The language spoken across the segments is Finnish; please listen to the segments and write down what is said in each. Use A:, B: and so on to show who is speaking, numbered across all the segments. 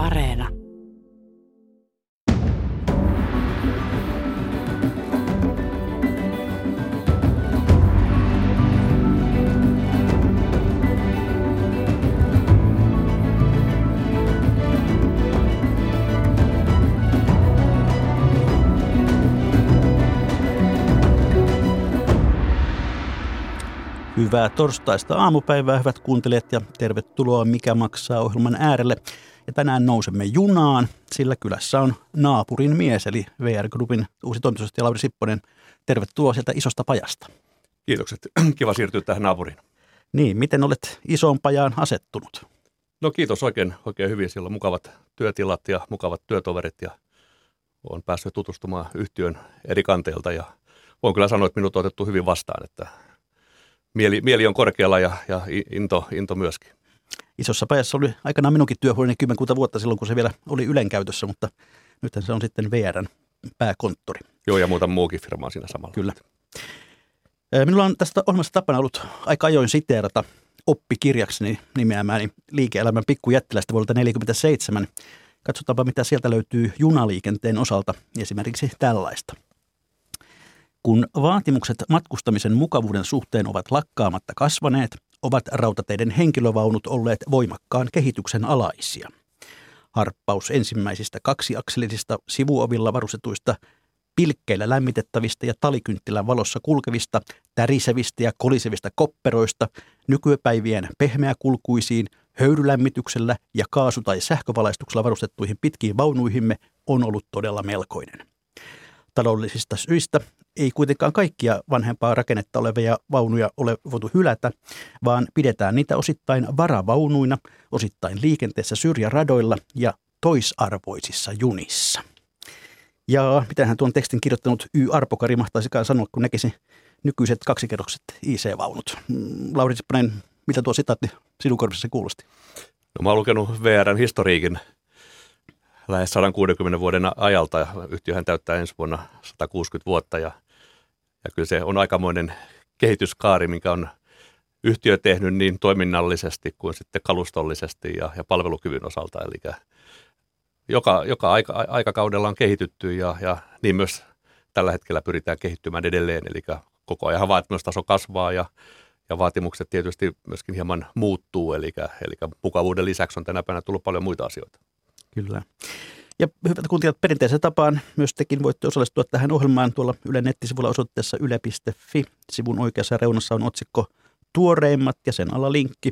A: Areena.
B: Hyvää torstaista aamupäivää, hyvät kuuntelijat, ja tervetuloa Mikä maksaa ohjelman äärelle. Ja tänään nousemme junaan, sillä kylässä on naapurin mies, eli VR Groupin uusi toimitusjohtaja Lauri Sipponen. Tervetuloa sieltä isosta pajasta.
C: Kiitokset. Kiva siirtyä tähän naapuriin.
B: Niin, miten olet isoon pajaan asettunut?
C: No kiitos oikein, oikein hyvin. Siellä on mukavat työtilat ja mukavat työtoverit ja olen päässyt tutustumaan yhtiön eri kanteilta ja voin kyllä sanoa, että minut on otettu hyvin vastaan, että mieli, mieli on korkealla ja, ja into, into myöskin.
B: Isossa pajassa oli aikanaan minunkin työhuoneeni kymmenkunta vuotta silloin, kun se vielä oli Ylen käytössä, mutta nyt se on sitten VRn pääkonttori.
C: Joo, ja muuta muukin firmaa siinä samalla.
B: Kyllä. Minulla on tästä ohjelmasta tapana ollut aika ajoin siteerata oppikirjakseni nimeämääni liike-elämän pikkujättiläistä vuodelta 1947. Katsotaanpa, mitä sieltä löytyy junaliikenteen osalta, esimerkiksi tällaista – kun vaatimukset matkustamisen mukavuuden suhteen ovat lakkaamatta kasvaneet, ovat rautateiden henkilövaunut olleet voimakkaan kehityksen alaisia. Harppaus ensimmäisistä kaksiakselisista sivuovilla varustetuista pilkkeillä lämmitettävistä ja talikynttilän valossa kulkevista, tärisevistä ja kolisevista kopperoista nykypäivien pehmeäkulkuisiin, höyrylämmityksellä ja kaasu- tai sähkövalaistuksella varustettuihin pitkiin vaunuihimme on ollut todella melkoinen. Taloudellisista syistä ei kuitenkaan kaikkia vanhempaa rakennetta olevia vaunuja ole voitu hylätä, vaan pidetään niitä osittain varavaunuina, osittain liikenteessä syrjäradoilla ja toisarvoisissa junissa. Ja hän tuon tekstin kirjoittanut Y. Arpokari mahtaisikaan sanoa, kun näkisi nykyiset kaksikerrokset IC-vaunut. Mm, Lauri Sipponen, mitä tuo sitaatti sinun korvissa kuulosti?
C: No, mä oon lukenut VRn historiikin lähes 160 vuoden ajalta ja yhtiöhän täyttää ensi vuonna 160 vuotta ja, ja kyllä se on aikamoinen kehityskaari, minkä on yhtiö tehnyt niin toiminnallisesti kuin sitten kalustollisesti ja, ja palvelukyvyn osalta. Eli joka, joka aika, aikakaudella on kehitytty ja, ja niin myös tällä hetkellä pyritään kehittymään edelleen. Eli koko ajan vaatimustaso kasvaa ja, ja vaatimukset tietysti myöskin hieman muuttuu. Eli, eli mukavuuden lisäksi on tänä päivänä tullut paljon muita asioita.
B: Kyllä. Ja hyvät kuuntelijat, perinteisen tapaan myös tekin voitte osallistua tähän ohjelmaan tuolla Yle nettisivulla osoitteessa yle.fi. Sivun oikeassa reunassa on otsikko Tuoreimmat ja sen alla linkki,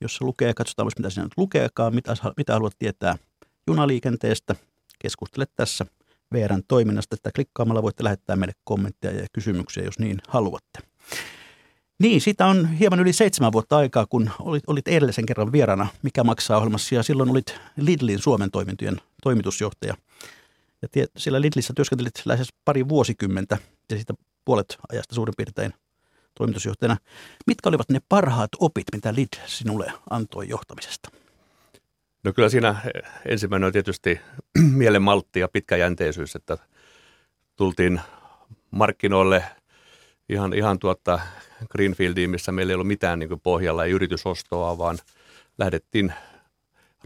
B: jossa lukee, katsotaan myös mitä siinä nyt lukeekaan, mitä, mitä haluat tietää junaliikenteestä. Keskustele tässä VRn toiminnasta, että klikkaamalla voitte lähettää meille kommentteja ja kysymyksiä, jos niin haluatte. Niin, siitä on hieman yli seitsemän vuotta aikaa, kun olit, olit edellisen kerran vieraana Mikä maksaa ohjelmassa ja silloin olit Lidlin Suomen toimintojen toimitusjohtaja. Ja tie, siellä Lidlissä työskentelit lähes pari vuosikymmentä ja siitä puolet ajasta suurin piirtein toimitusjohtajana. Mitkä olivat ne parhaat opit, mitä Lid sinulle antoi johtamisesta?
C: No kyllä siinä ensimmäinen on tietysti mielenmaltti ja pitkäjänteisyys, että tultiin markkinoille ihan, ihan tuota Greenfieldiin, missä meillä ei ollut mitään niin pohjalla, ei yritysostoa, vaan lähdettiin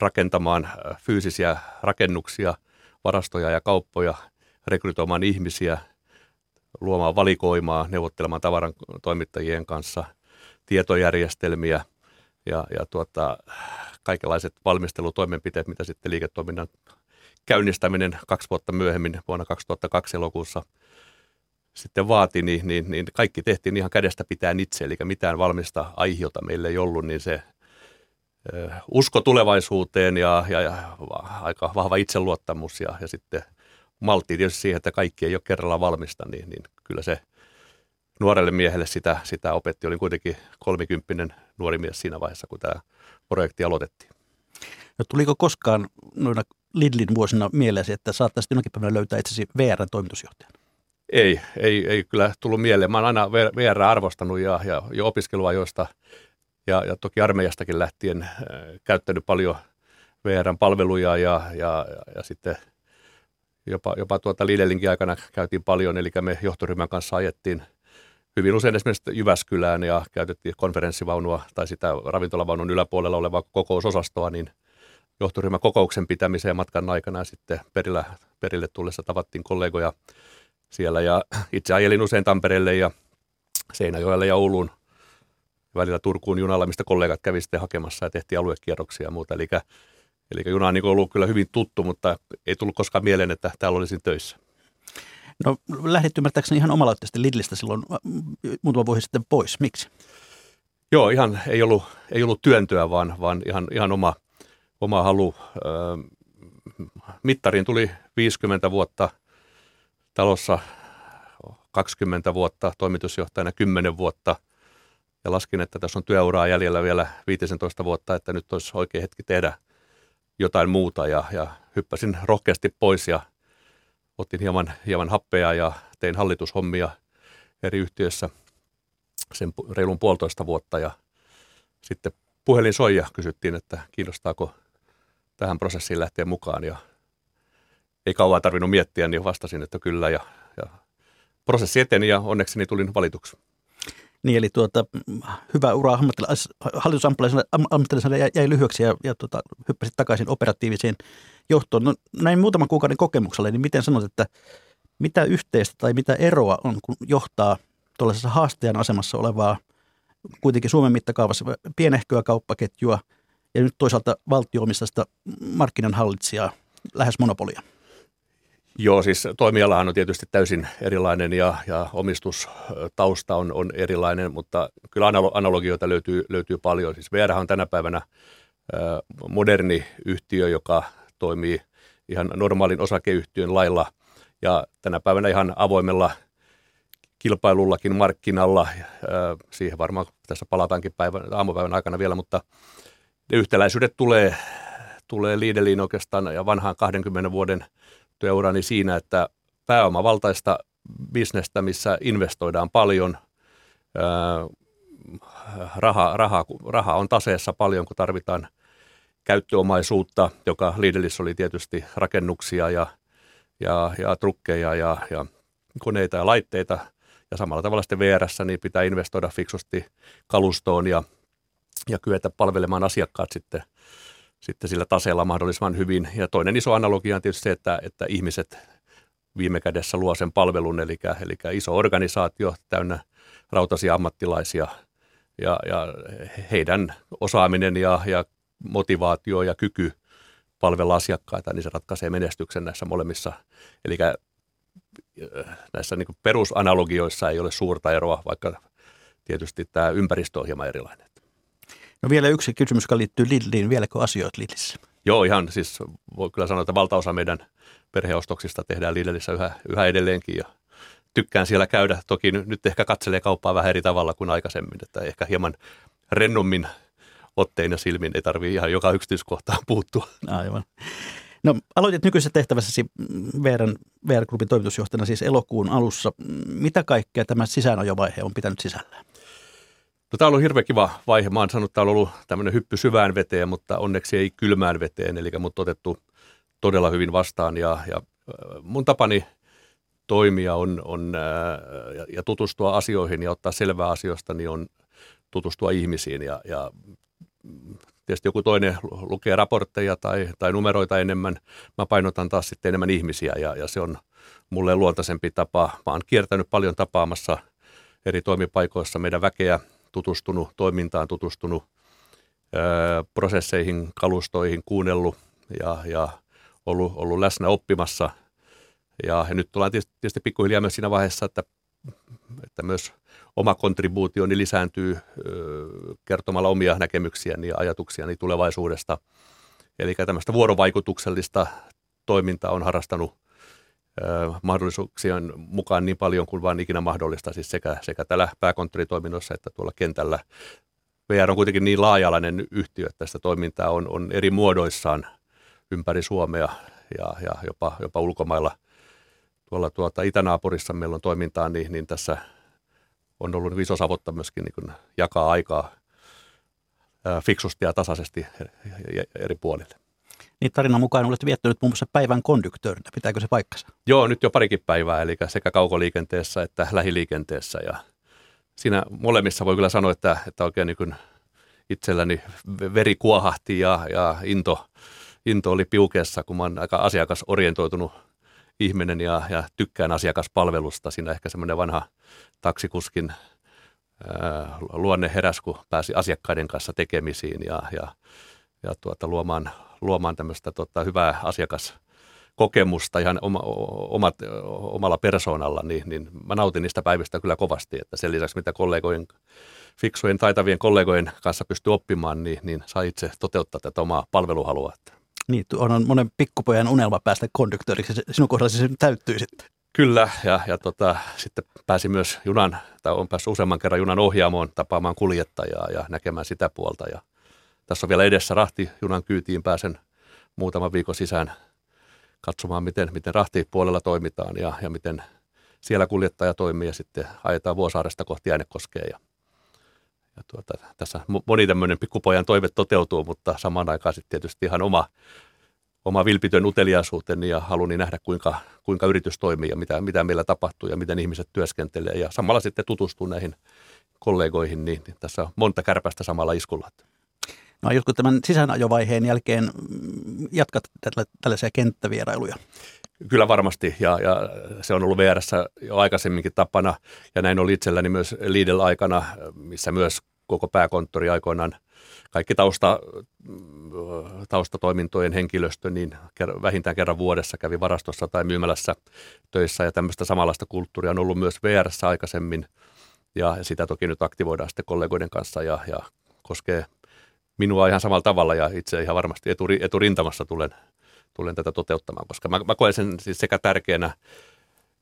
C: rakentamaan fyysisiä rakennuksia, varastoja ja kauppoja, rekrytoimaan ihmisiä, luomaan valikoimaa, neuvottelemaan tavaran toimittajien kanssa, tietojärjestelmiä ja, ja tuota, kaikenlaiset valmistelutoimenpiteet, mitä sitten liiketoiminnan käynnistäminen kaksi vuotta myöhemmin vuonna 2002 elokuussa sitten vaati, niin, niin, niin kaikki tehtiin ihan kädestä pitää itse, eli mitään valmista aihiota meillä ei ollut, niin se usko tulevaisuuteen ja, ja, ja aika vahva itseluottamus ja, ja sitten maltti tietysti siihen, että kaikki ei ole kerralla valmista, niin, niin kyllä se nuorelle miehelle sitä, sitä opetti. Olin kuitenkin kolmikymppinen nuori mies siinä vaiheessa, kun tämä projekti aloitettiin.
B: No, tuliko koskaan noina Lidlin vuosina mieleesi, että saattaisi jonakin päivänä löytää itsesi VRn toimitusjohtajan?
C: Ei, ei, ei kyllä tullut mieleen. Mä olen aina VR arvostanut ja, ja jo opiskelua, joista ja, ja toki armeijastakin lähtien äh, käyttänyt paljon VRn palveluja ja, ja, ja, sitten jopa, jopa tuota Lidelinkin aikana käytiin paljon, eli me johtoryhmän kanssa ajettiin hyvin usein esimerkiksi Jyväskylään ja käytettiin konferenssivaunua tai sitä ravintolavaunun yläpuolella olevaa kokousosastoa, niin johtoryhmäkokouksen pitämiseen matkan aikana ja sitten perillä, perille tullessa tavattiin kollegoja siellä. Ja itse ajelin usein Tampereelle ja Seinäjoelle ja Ouluun välillä Turkuun junalla, mistä kollegat kävi sitten hakemassa ja tehtiin aluekierroksia ja muuta. Eli, eli juna on niin ollut kyllä hyvin tuttu, mutta ei tullut koskaan mieleen, että täällä olisin töissä.
B: No lähdit ymmärtääkseni ihan omalaitteisesti Lidlistä silloin äh, muutama vuosi sitten pois. Miksi?
C: Joo, ihan ei ollut, ei ollut työntöä, vaan, vaan ihan, ihan oma, oma halu. mittariin tuli 50 vuotta talossa, 20 vuotta toimitusjohtajana, 10 vuotta. Ja laskin, että tässä on työuraa jäljellä vielä 15 vuotta, että nyt olisi oikea hetki tehdä jotain muuta. Ja, ja hyppäsin rohkeasti pois ja otin hieman, hieman happea ja tein hallitushommia eri yhtiöissä sen reilun puolitoista vuotta ja sitten puhelin soi ja kysyttiin, että kiinnostaako tähän prosessiin lähteä mukaan ja ei kauan tarvinnut miettiä, niin vastasin, että kyllä ja, ja prosessi eteni ja onneksi tulin valituksi.
B: Niin, eli tuota, hyvä ura hallitusammattilaisena jäi, jäi lyhyeksi ja, ja tuota, hyppäsit takaisin operatiiviseen johtoon. No, näin muutaman kuukauden kokemuksella, niin miten sanot, että mitä yhteistä tai mitä eroa on, kun johtaa tuollaisessa haastajan asemassa olevaa kuitenkin Suomen mittakaavassa pienehköä kauppaketjua ja nyt toisaalta valtioomistasta markkinanhallitsijaa, lähes monopolia?
C: Joo, siis toimialahan on tietysti täysin erilainen ja, ja omistustausta on, on erilainen, mutta kyllä analogioita löytyy, löytyy paljon. Siis VR on tänä päivänä moderni yhtiö, joka toimii ihan normaalin osakeyhtiön lailla ja tänä päivänä ihan avoimella kilpailullakin markkinalla. Siihen varmaan tässä palataankin päivän, aamupäivän aikana vielä, mutta ne yhtäläisyydet tulee, tulee Lidliin oikeastaan ja vanhaan 20 vuoden työurani siinä, että pääomavaltaista bisnestä, missä investoidaan paljon, raha, raha, raha on taseessa paljon, kun tarvitaan käyttöomaisuutta, joka Lidlissä oli tietysti rakennuksia ja, ja, ja trukkeja ja, ja koneita ja laitteita. Ja samalla tavalla sitten VRS, niin pitää investoida fiksusti kalustoon ja, ja kyetä palvelemaan asiakkaat sitten, sitten sillä taseella mahdollisimman hyvin. Ja toinen iso analogia on tietysti se, että, että ihmiset viime kädessä luo sen palvelun, eli, eli iso organisaatio täynnä rautaisia ammattilaisia ja, ja heidän osaaminen ja, ja motivaatio ja kyky palvella asiakkaita, niin se ratkaisee menestyksen näissä molemmissa. Eli äh, näissä niin perusanalogioissa ei ole suurta eroa, vaikka tietysti tämä ympäristö on hieman erilainen.
B: No vielä yksi kysymys, joka liittyy Lidliin. Vieläkö asioita Lidlissä?
C: Joo, ihan siis voi kyllä sanoa, että valtaosa meidän perheostoksista tehdään Lidlissä yhä, yhä edelleenkin ja tykkään siellä käydä. Toki nyt ehkä katselee kauppaa vähän eri tavalla kuin aikaisemmin, että ehkä hieman rennommin ottein ja silmin, ei tarvitse ihan joka yksityiskohtaan puuttua.
B: Aivan. No aloitit nykyisessä tehtävässäsi VR, VR-grupin toimitusjohtajana siis elokuun alussa. Mitä kaikkea tämä sisäänajovaihe on pitänyt sisällään?
C: No, tämä on ollut hirveän kiva vaihe. Mä oon sanonut, että tämä on ollut tämmöinen hyppy syvään veteen, mutta onneksi ei kylmään veteen. Eli mut otettu todella hyvin vastaan ja, ja mun tapani toimia on, on ja, ja tutustua asioihin ja ottaa selvää asioista, niin on tutustua ihmisiin ja, ja tietysti joku toinen lukee raportteja tai, tai numeroita enemmän. Mä painotan taas sitten enemmän ihmisiä ja, ja se on mulle luontaisempi tapa. Mä oon kiertänyt paljon tapaamassa eri toimipaikoissa meidän väkeä, tutustunut toimintaan, tutustunut ö, prosesseihin, kalustoihin, kuunnellut ja, ja ollut, ollut läsnä oppimassa. Ja, ja nyt tullaan tietysti, tietysti pikkuhiljaa myös siinä vaiheessa, että, että myös oma kontribuutioni lisääntyy kertomalla omia näkemyksiäni ja ajatuksiani tulevaisuudesta. Eli tämmöistä vuorovaikutuksellista toimintaa on harrastanut mahdollisuuksien mukaan niin paljon kuin vain ikinä mahdollista, siis sekä, sekä täällä pääkonttoritoiminnossa että tuolla kentällä. VR on kuitenkin niin laajalainen yhtiö, että sitä toimintaa on, on eri muodoissaan ympäri Suomea ja, ja jopa, jopa ulkomailla. Tuolla tuota, itänaapurissa meillä on toimintaa, niin, niin tässä on ollut iso savotta myöskin niin jakaa aikaa fiksusti ja tasaisesti eri puolille.
B: Niin tarinan mukaan olette viettänyt muun muassa päivän konduktöörinä. Pitääkö se paikkansa?
C: Joo, nyt jo parikin päivää, eli sekä kaukoliikenteessä että lähiliikenteessä. Ja siinä molemmissa voi kyllä sanoa, että, että oikein niin itselläni veri kuohahti ja, ja into, into oli piukeessa, kun mä oon aika asiakasorientoitunut ihminen ja, ja tykkään asiakaspalvelusta. Siinä ehkä semmoinen vanha taksikuskin ää, luonne heräs, kun pääsi asiakkaiden kanssa tekemisiin ja, ja, ja tuota, luomaan, luomaan tämmöistä tota, hyvää asiakaskokemusta ihan oma, omat, omalla persoonalla, niin, niin mä nautin niistä päivistä kyllä kovasti, että sen lisäksi mitä kollegojen, fiksujen, taitavien kollegojen kanssa pystyy oppimaan, niin, niin sai itse toteuttaa tätä omaa palveluhalua.
B: Niin, on monen pikkupojan unelma päästä konduktööriksi. Sinun kohdallasi se täyttyy sitten.
C: Kyllä, ja, ja tota, sitten pääsi myös junan, tai on päässyt useamman kerran junan ohjaamoon tapaamaan kuljettajaa ja näkemään sitä puolta. Ja tässä on vielä edessä rahti junan kyytiin pääsen muutaman viikon sisään katsomaan, miten, miten rahtipuolella toimitaan ja, ja miten siellä kuljettaja toimii ja sitten ajetaan Vuosaaresta kohti Äänekoskea. Ja, ja tuota, tässä moni tämmöinen pikkupojan toive toteutuu, mutta samaan aikaan sitten tietysti ihan oma oma vilpitön uteliaisuuteni ja haluni nähdä, kuinka, kuinka yritys toimii ja mitä, mitä meillä tapahtuu ja miten ihmiset työskentelee. Ja samalla sitten tutustuu näihin kollegoihin, niin, niin tässä on monta kärpästä samalla iskulla.
B: No jotkut tämän sisäänajovaiheen jälkeen jatkat tällaisia kenttävierailuja?
C: Kyllä varmasti, ja, ja se on ollut VRssä jo aikaisemminkin tapana, ja näin oli itselläni myös Lidl-aikana, missä myös koko pääkonttori aikoinaan – kaikki tausta, taustatoimintojen henkilöstö niin vähintään kerran vuodessa kävi varastossa tai myymälässä töissä ja tämmöistä samanlaista kulttuuria on ollut myös VRssä aikaisemmin ja sitä toki nyt aktivoidaan sitten kollegoiden kanssa ja, ja koskee minua ihan samalla tavalla ja itse ihan varmasti eturi, eturintamassa tulen, tulen tätä toteuttamaan, koska mä, mä koen sen siis sekä tärkeänä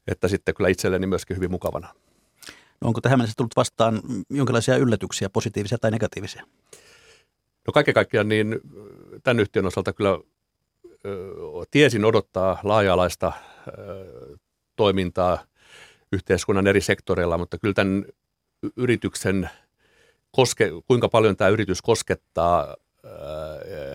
C: että sitten kyllä itselleni myöskin hyvin mukavana.
B: No onko tähän mennessä tullut vastaan jonkinlaisia yllätyksiä, positiivisia tai negatiivisia?
C: No kaiken kaikkiaan niin tämän yhtiön osalta kyllä tiesin odottaa laaja-alaista toimintaa yhteiskunnan eri sektoreilla, mutta kyllä tämän yrityksen, koske, kuinka paljon tämä yritys koskettaa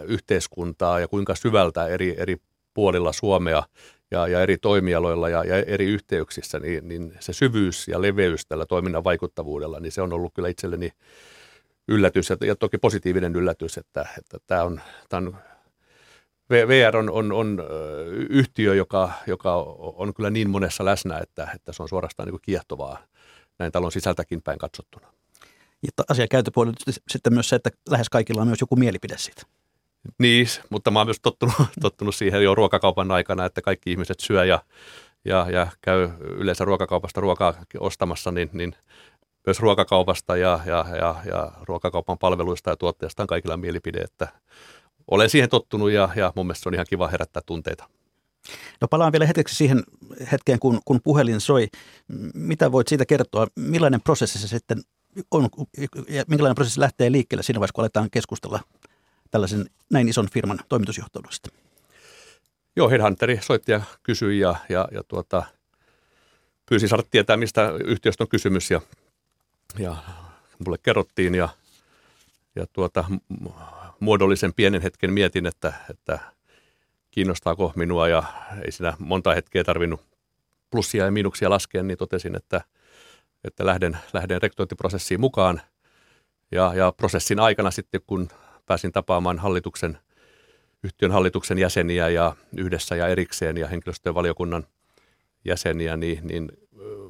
C: yhteiskuntaa ja kuinka syvältä eri, eri puolilla Suomea ja, ja eri toimialoilla ja, ja eri yhteyksissä, niin, niin se syvyys ja leveys tällä toiminnan vaikuttavuudella, niin se on ollut kyllä itselleni yllätys ja, ja toki positiivinen yllätys, että, että tämä on, tämä on VR on, on, on yhtiö, joka, joka on kyllä niin monessa läsnä, että, että se on suorastaan niin kiehtovaa näin talon sisältäkin päin katsottuna.
B: Ja asia käytöpuolella sitten myös se, että lähes kaikilla on myös joku mielipide siitä.
C: Niin, mutta mä oon myös tottunut, tottunut siihen jo ruokakaupan aikana, että kaikki ihmiset syö ja, ja, ja käy yleensä ruokakaupasta ruokaa ostamassa, niin, niin myös ruokakaupasta ja, ja, ja, ja ruokakaupan palveluista ja tuotteista on kaikilla mielipide, että olen siihen tottunut ja, ja mun mielestä se on ihan kiva herättää tunteita.
B: No palaan vielä hetkeksi siihen hetkeen, kun, kun puhelin soi. Mitä voit siitä kertoa? Millainen prosessi se sitten on ja minkälainen prosessi lähtee liikkeelle siinä vaiheessa, kun aletaan keskustella tällaisen näin ison firman toimitusjohtajuudesta?
C: Joo, Headhunteri soitti ja kysyi ja, ja, ja tuota, pyysi saada tietää, mistä yhtiöstä on kysymys ja ja mulle kerrottiin ja, ja tuota, muodollisen pienen hetken mietin, että, että kiinnostaako minua ja ei siinä monta hetkeä tarvinnut plussia ja miinuksia laskea, niin totesin, että, että lähden, lähden rektointiprosessiin mukaan. Ja, ja prosessin aikana sitten, kun pääsin tapaamaan hallituksen, yhtiön hallituksen jäseniä ja yhdessä ja erikseen ja henkilöstöön valiokunnan jäseniä, niin, niin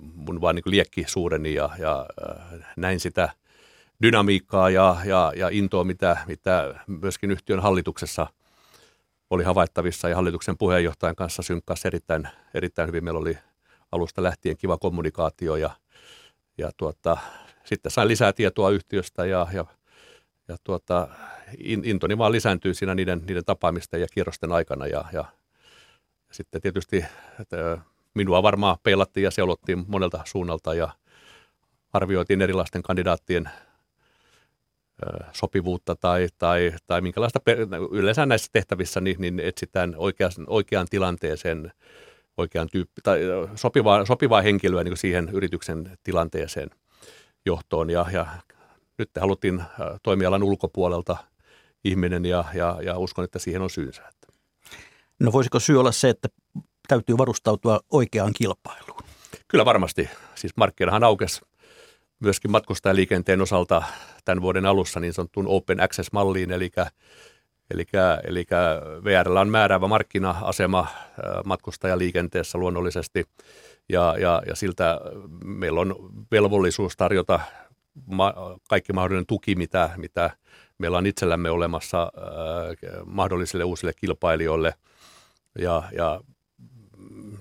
C: mun vaan niin liekki suureni ja, ja äh, näin sitä dynamiikkaa ja, ja, ja intoa, mitä, mitä myöskin yhtiön hallituksessa oli havaittavissa ja hallituksen puheenjohtajan kanssa synkkasi erittäin, erittäin hyvin. Meillä oli alusta lähtien kiva kommunikaatio ja, ja tuota, sitten sain lisää tietoa yhtiöstä ja, ja, ja tuota, intoni vaan lisääntyi siinä niiden, niiden tapaamisten ja kierrosten aikana ja, ja sitten tietysti että minua varmaan peilattiin ja seulottiin monelta suunnalta ja arvioitiin erilaisten kandidaattien sopivuutta tai, tai, tai minkälaista, yleensä näissä tehtävissä niin, niin etsitään oikean, oikean tilanteeseen oikean tyyppi, tai sopivaa, sopivaa henkilöä niin siihen yrityksen tilanteeseen johtoon. Ja, ja nyt haluttiin toimialan ulkopuolelta ihminen ja, ja, ja uskon, että siihen on syynsä.
B: No voisiko syy olla se, että täytyy varustautua oikeaan kilpailuun.
C: Kyllä varmasti. Siis markkinahan aukesi myöskin matkustajaliikenteen osalta tämän vuoden alussa niin sanottuun Open Access-malliin, eli Eli, eli VRllä on määräävä markkina-asema matkustajaliikenteessä luonnollisesti ja, ja, ja siltä meillä on velvollisuus tarjota ma- kaikki mahdollinen tuki, mitä, mitä meillä on itsellämme olemassa äh, mahdollisille uusille kilpailijoille. Ja, ja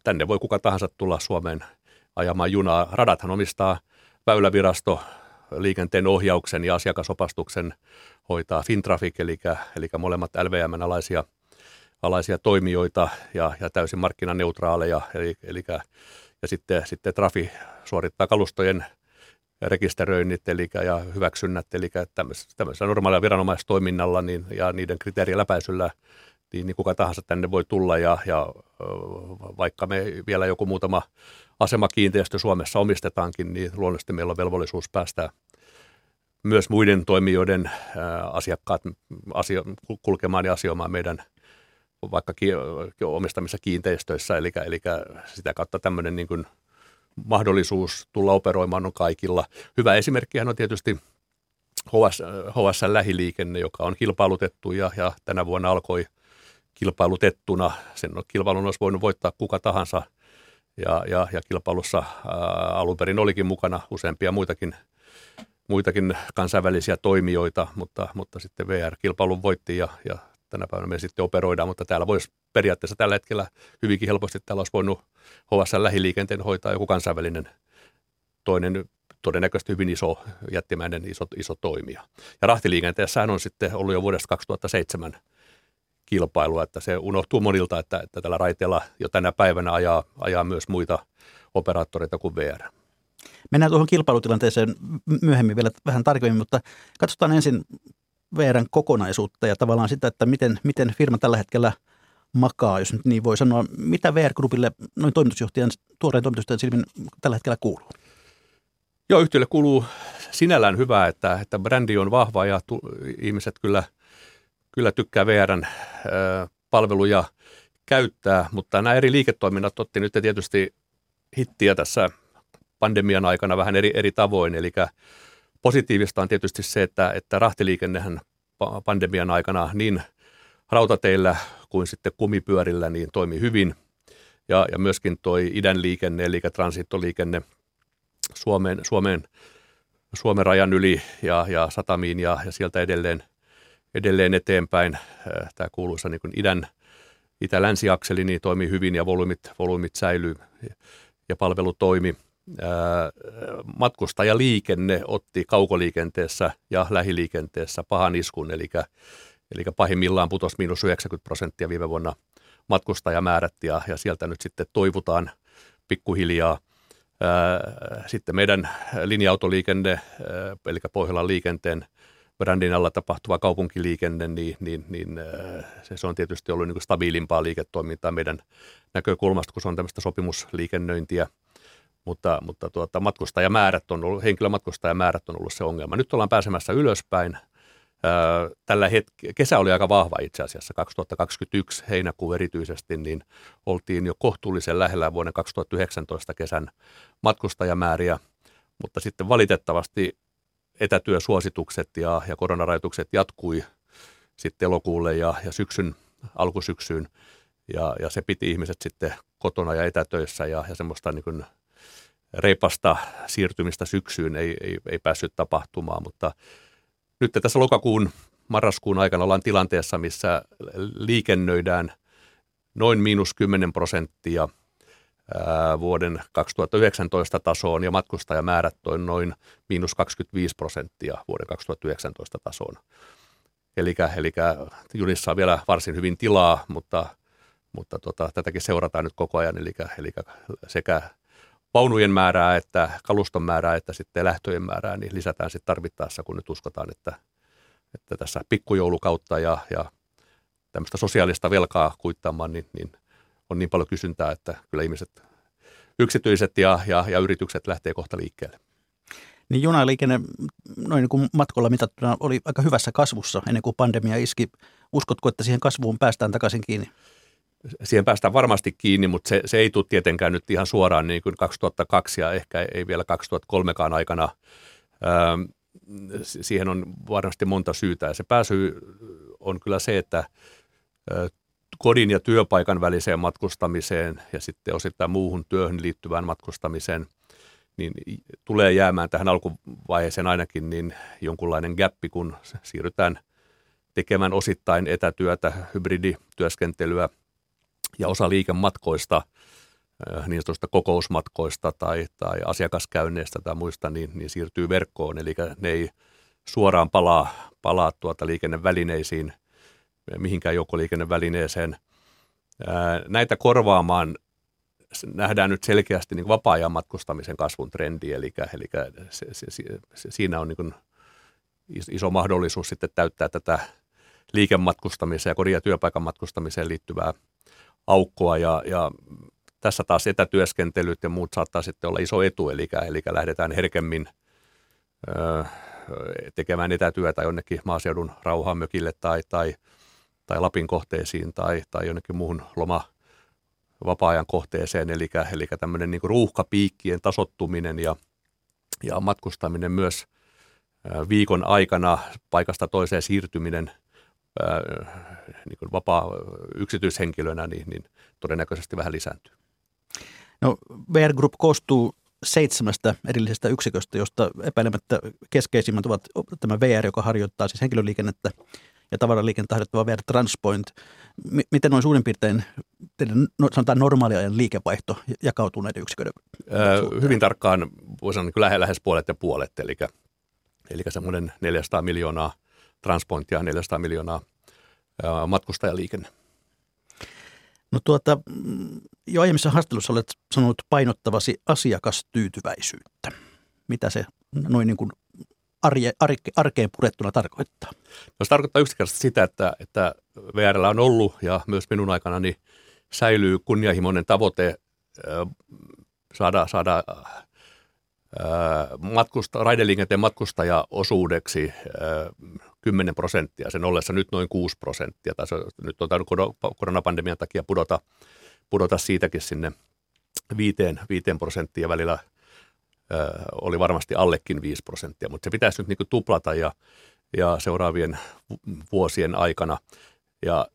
C: tänne voi kuka tahansa tulla Suomeen ajamaan junaa. Radathan omistaa Väylävirasto, liikenteen ohjauksen ja asiakasopastuksen hoitaa Fintraffic, eli, eli molemmat LVMn alaisia, alaisia toimijoita ja, ja täysin markkinaneutraaleja, eli, eli ja sitten, sitten Trafi suorittaa kalustojen rekisteröinnit eli, ja hyväksynnät, eli tämmöisellä normaalilla viranomaistoiminnalla niin, ja niiden kriteerien läpäisyllä niin, niin kuka tahansa tänne voi tulla ja, ja vaikka me vielä joku muutama asemakiinteistö Suomessa omistetaankin, niin luonnollisesti meillä on velvollisuus päästä myös muiden toimijoiden asiakkaat asio, kulkemaan ja asioimaan meidän vaikka omistamissa kiinteistöissä, eli, eli sitä kautta tämmöinen niin kuin mahdollisuus tulla operoimaan on kaikilla. Hyvä esimerkkihän on tietysti HS, HSN lähiliikenne, joka on kilpailutettu ja, ja tänä vuonna alkoi kilpailutettuna. Sen kilpailun olisi voinut voittaa kuka tahansa ja, ja, ja kilpailussa ää, alun perin olikin mukana useampia muitakin, muitakin kansainvälisiä toimijoita, mutta, mutta sitten VR-kilpailun voitti ja, ja tänä päivänä me sitten operoidaan, mutta täällä voisi periaatteessa tällä hetkellä hyvinkin helposti täällä olisi voinut HSL lähiliikenteen hoitaa joku kansainvälinen toinen todennäköisesti hyvin iso, jättimäinen iso, iso toimija. Ja rahtiliikenteessähän on sitten ollut jo vuodesta 2007 kilpailua, että se unohtuu monilta, että, että tällä raiteella jo tänä päivänä ajaa, ajaa myös muita operaattoreita kuin VR.
B: Mennään tuohon kilpailutilanteeseen myöhemmin vielä vähän tarkemmin, mutta katsotaan ensin VRn kokonaisuutta ja tavallaan sitä, että miten, miten firma tällä hetkellä makaa, jos nyt niin voi sanoa. Mitä VR Groupille noin toimitusjohtajan, tuoreen toimitusjohtajan silmin tällä hetkellä kuuluu?
C: Joo, yhtiölle kuuluu sinällään hyvää, että, että brändi on vahva ja tu, ihmiset kyllä, kyllä tykkää VRn ö, palveluja käyttää, mutta nämä eri liiketoiminnat otti nyt tietysti hittiä tässä pandemian aikana vähän eri, eri tavoin, eli Positiivista on tietysti se, että, että rahtiliikennehän pandemian aikana niin rautateillä kuin sitten kumipyörillä niin toimi hyvin. Ja, ja myöskin toi idän liikenne, eli transitoliikenne Suomeen, Suomeen, Suomen rajan yli ja, ja satamiin ja, ja sieltä edelleen, edelleen eteenpäin. Tämä kuuluisa niin idän, itä-länsiakseli niin toimii hyvin ja volyymit, volyymit säilyy ja palvelu toimi matkustajaliikenne otti kaukoliikenteessä ja lähiliikenteessä pahan iskun, eli, eli pahimmillaan putosi miinus 90 prosenttia viime vuonna matkustajamäärät ja, ja sieltä nyt sitten toivutaan pikkuhiljaa. Sitten meidän linja-autoliikenne, eli Pohjolan liikenteen brändin alla tapahtuva kaupunkiliikenne, niin, niin, niin se, on tietysti ollut niin stabiilimpaa liiketoimintaa meidän näkökulmasta, kun se on tämmöistä sopimusliikennöintiä – mutta, mutta tuota, matkustajamäärät on ollut, henkilömatkustajamäärät on ollut se ongelma. Nyt ollaan pääsemässä ylöspäin. Tällä hetke, kesä oli aika vahva itse asiassa, 2021 heinäkuu erityisesti, niin oltiin jo kohtuullisen lähellä vuoden 2019 kesän matkustajamääriä, mutta sitten valitettavasti etätyösuositukset ja, ja koronarajoitukset jatkui sitten elokuulle ja, ja syksyn, alkusyksyyn, ja, ja se piti ihmiset sitten kotona ja etätöissä ja, ja semmoista niin kuin reipasta siirtymistä syksyyn ei, ei, ei päässyt tapahtumaan, mutta nyt tässä lokakuun, marraskuun aikana ollaan tilanteessa, missä liikennöidään noin miinus 10 prosenttia vuoden 2019 tasoon ja matkustajamäärät on noin miinus 25 prosenttia vuoden 2019 tasoon. Eli, eli junissa on vielä varsin hyvin tilaa, mutta, mutta tota, tätäkin seurataan nyt koko ajan, eli, eli sekä vaunujen määrää, että kaluston määrää, että sitten lähtöjen määrää, niin lisätään sitten tarvittaessa, kun nyt uskotaan, että, että tässä pikkujoulukautta ja, ja tämmöistä sosiaalista velkaa kuittaamaan, niin, niin on niin paljon kysyntää, että kyllä ihmiset, yksityiset ja, ja, ja yritykset lähtee kohta liikkeelle.
B: Niin junaliikenne noin niin kuin matkolla mitattuna oli aika hyvässä kasvussa ennen kuin pandemia iski. Uskotko, että siihen kasvuun päästään takaisin kiinni?
C: Siihen päästään varmasti kiinni, mutta se, se ei tule tietenkään nyt ihan suoraan niin kuin 2002 ja ehkä ei vielä 2003kaan aikana. Ähm, siihen on varmasti monta syytä ja se pääsy on kyllä se, että kodin ja työpaikan väliseen matkustamiseen ja sitten osittain muuhun työhön liittyvään matkustamiseen, niin tulee jäämään tähän alkuvaiheeseen ainakin niin jonkunlainen gappi, kun siirrytään tekemään osittain etätyötä, hybridityöskentelyä ja osa liikematkoista, niin sanotusta kokousmatkoista tai, tai asiakaskäynneistä tai muista, niin, niin siirtyy verkkoon. Eli ne ei suoraan palaa, palaa tuota liikennevälineisiin – mihinkään joukkoliikennevälineeseen. Näitä korvaamaan nähdään nyt selkeästi niin vapaa-ajan matkustamisen kasvun trendi, eli, eli se, se, se, siinä on niin iso mahdollisuus sitten täyttää tätä liikematkustamiseen ja kodin ja työpaikan matkustamiseen liittyvää aukkoa ja, ja tässä taas etätyöskentelyt ja muut saattaa sitten olla iso etu, eli, eli lähdetään herkemmin ö, tekemään etätyötä jonnekin maaseudun rauhamökille tai, tai tai Lapin kohteisiin tai, tai jonnekin muuhun loma vapaa-ajan kohteeseen, eli, eli tämmöinen niin ruuhkapiikkien tasottuminen ja, ja matkustaminen myös viikon aikana paikasta toiseen siirtyminen niin kuin vapaa yksityishenkilönä, niin, niin todennäköisesti vähän lisääntyy.
B: No, VR Group koostuu seitsemästä erillisestä yksiköstä, josta epäilemättä keskeisimmät ovat tämä VR, joka harjoittaa siis henkilöliikennettä ja tavaraliikennettä harjoittava VR Transpoint. M- miten noin suurin piirtein teidän no, sanotaan normaaliajan liikevaihto jakautuu näiden yksiköiden
C: öö, Hyvin tarkkaan voisi sanoa niin lähes puolet ja puolet, eli, eli semmoinen 400 miljoonaa transpointia, 400 miljoonaa öö, matkustajaliikenne.
B: No tuota, jo aiemmissa haastattelussa olet sanonut painottavasi asiakastyytyväisyyttä. Mitä se noin niin kuin arje, arke, arkeen purettuna tarkoittaa?
C: No se tarkoittaa yksinkertaisesti sitä, että, että VRllä on ollut ja myös minun aikana niin säilyy kunnianhimoinen tavoite saada, saada matkusta, raideliikenteen matkustajaosuudeksi 10 prosenttia, sen ollessa nyt noin 6 prosenttia. Tai se, nyt on tainnut koronapandemian takia pudota, pudota siitäkin sinne 5, 5 prosenttia välillä – oli varmasti allekin 5 prosenttia, mutta se pitäisi nyt niin kuin tuplata ja, ja seuraavien vuosien aikana. Ja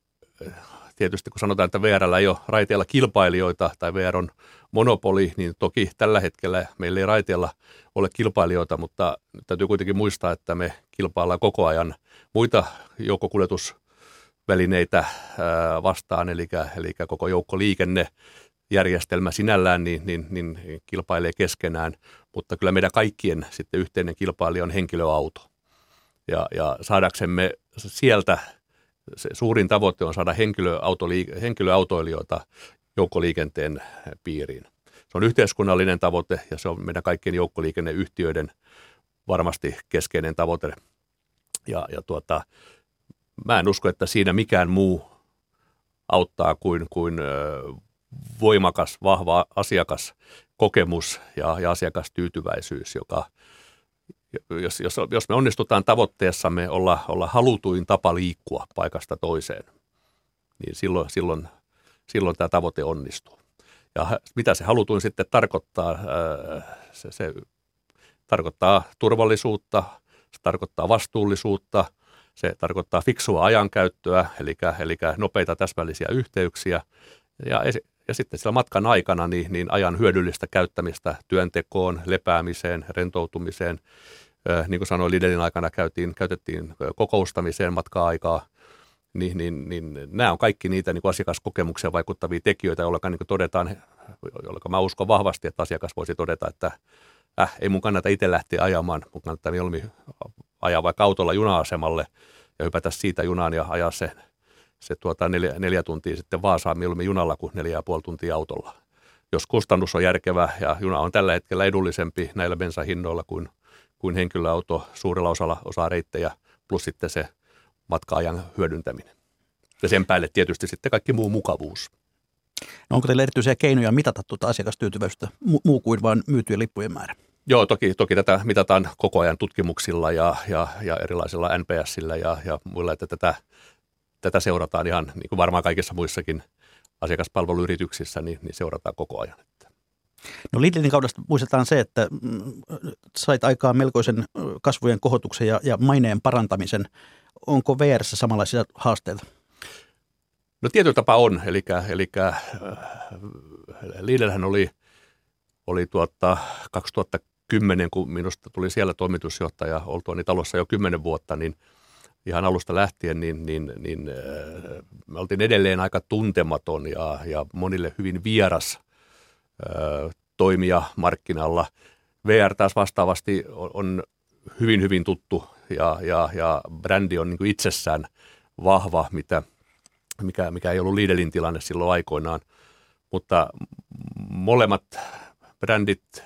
C: tietysti kun sanotaan, että VR ei ole raiteilla kilpailijoita tai VR on monopoli, niin toki tällä hetkellä meillä ei raiteilla ole kilpailijoita, mutta täytyy kuitenkin muistaa, että me kilpaillaan koko ajan muita joukkokuljetusvälineitä vastaan, eli, eli koko joukkoliikenne järjestelmä sinällään niin, niin, niin kilpailee keskenään, mutta kyllä meidän kaikkien sitten yhteinen kilpailija on henkilöauto. Ja, ja saadaksemme sieltä, se suurin tavoite on saada henkilöautoilijoita joukkoliikenteen piiriin. Se on yhteiskunnallinen tavoite ja se on meidän kaikkien joukkoliikenneyhtiöiden varmasti keskeinen tavoite. Ja, ja tuota, mä en usko, että siinä mikään muu auttaa kuin, kuin voimakas, vahva asiakaskokemus ja, ja asiakastyytyväisyys, joka jos, jos, jos me onnistutaan tavoitteessamme olla, olla halutuin tapa liikkua paikasta toiseen, niin silloin, silloin, silloin tämä tavoite onnistuu. Ja mitä se halutuin sitten tarkoittaa? Se, se tarkoittaa turvallisuutta, se tarkoittaa vastuullisuutta, se tarkoittaa fiksua ajankäyttöä, eli, eli nopeita täsmällisiä yhteyksiä. Ja ja sitten siellä matkan aikana niin, niin ajan hyödyllistä käyttämistä työntekoon, lepäämiseen, rentoutumiseen. Niin kuin sanoin, Lidelin aikana käytiin, käytettiin kokoustamiseen matka-aikaa. Niin, niin, niin nämä on kaikki niitä niin asiakaskokemukseen vaikuttavia tekijöitä, jolloin niin todetaan, jolloin mä uskon vahvasti, että asiakas voisi todeta, että äh, ei mun kannata itse lähteä ajamaan, mun kannattaa mieluummin ajaa vaikka autolla juna-asemalle ja hypätä siitä junaan ja ajaa se se tuota neljä, neljä tuntia sitten Vaasaan mieluummin junalla kuin neljä ja puoli tuntia autolla. Jos kustannus on järkevä ja juna on tällä hetkellä edullisempi näillä bensahinnoilla kuin, kuin henkilöauto suurella osalla osaa reittejä, plus sitten se matka-ajan hyödyntäminen. Ja sen päälle tietysti sitten kaikki muu mukavuus.
B: No onko teillä erityisiä keinoja mitata tuota asiakastyytyväisyyttä, muu kuin vain myytyjen lippujen määrä?
C: Joo, toki, toki tätä mitataan koko ajan tutkimuksilla ja, ja, ja erilaisilla NPSillä ja, ja muilla, että tätä tätä seurataan ihan niin kuin varmaan kaikissa muissakin asiakaspalveluyrityksissä, niin, niin seurataan koko ajan.
B: No Lidlin kaudesta muistetaan se, että mm, sait aikaan melkoisen kasvujen kohotuksen ja, ja maineen parantamisen. Onko VR samanlaisia haasteita?
C: No tietyllä tapaa on, eli, eli äh, Lidlhän oli, oli tuota 2010, kun minusta tuli siellä toimitusjohtaja oltuani talossa jo kymmenen vuotta, niin ihan alusta lähtien, niin, niin, niin äh, me oltiin edelleen aika tuntematon ja, ja monille hyvin vieras äh, toimija markkinalla. VR taas vastaavasti on, on hyvin, hyvin tuttu ja, ja, ja brändi on niin itsessään vahva, mitä, mikä, mikä ei ollut Lidlin tilanne silloin aikoinaan. Mutta molemmat brändit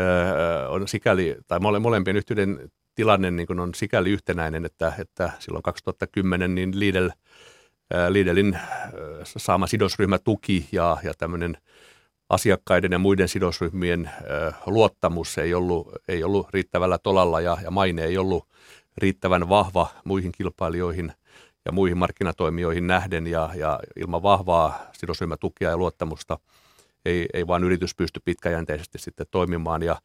C: öö, on sikäli, tai mole, molempien yhtiöiden tilanne niin kuin on sikäli yhtenäinen, että, että silloin 2010 niin Lidl, Lidlin saama sidosryhmätuki ja, ja tämmöinen asiakkaiden ja muiden sidosryhmien luottamus ei ollut, ei ollut riittävällä tolalla ja, ja maine ei ollut riittävän vahva muihin kilpailijoihin ja muihin markkinatoimijoihin nähden ja, ja ilman vahvaa sidosryhmätukia ja luottamusta ei, ei vaan yritys pysty pitkäjänteisesti sitten toimimaan. Ja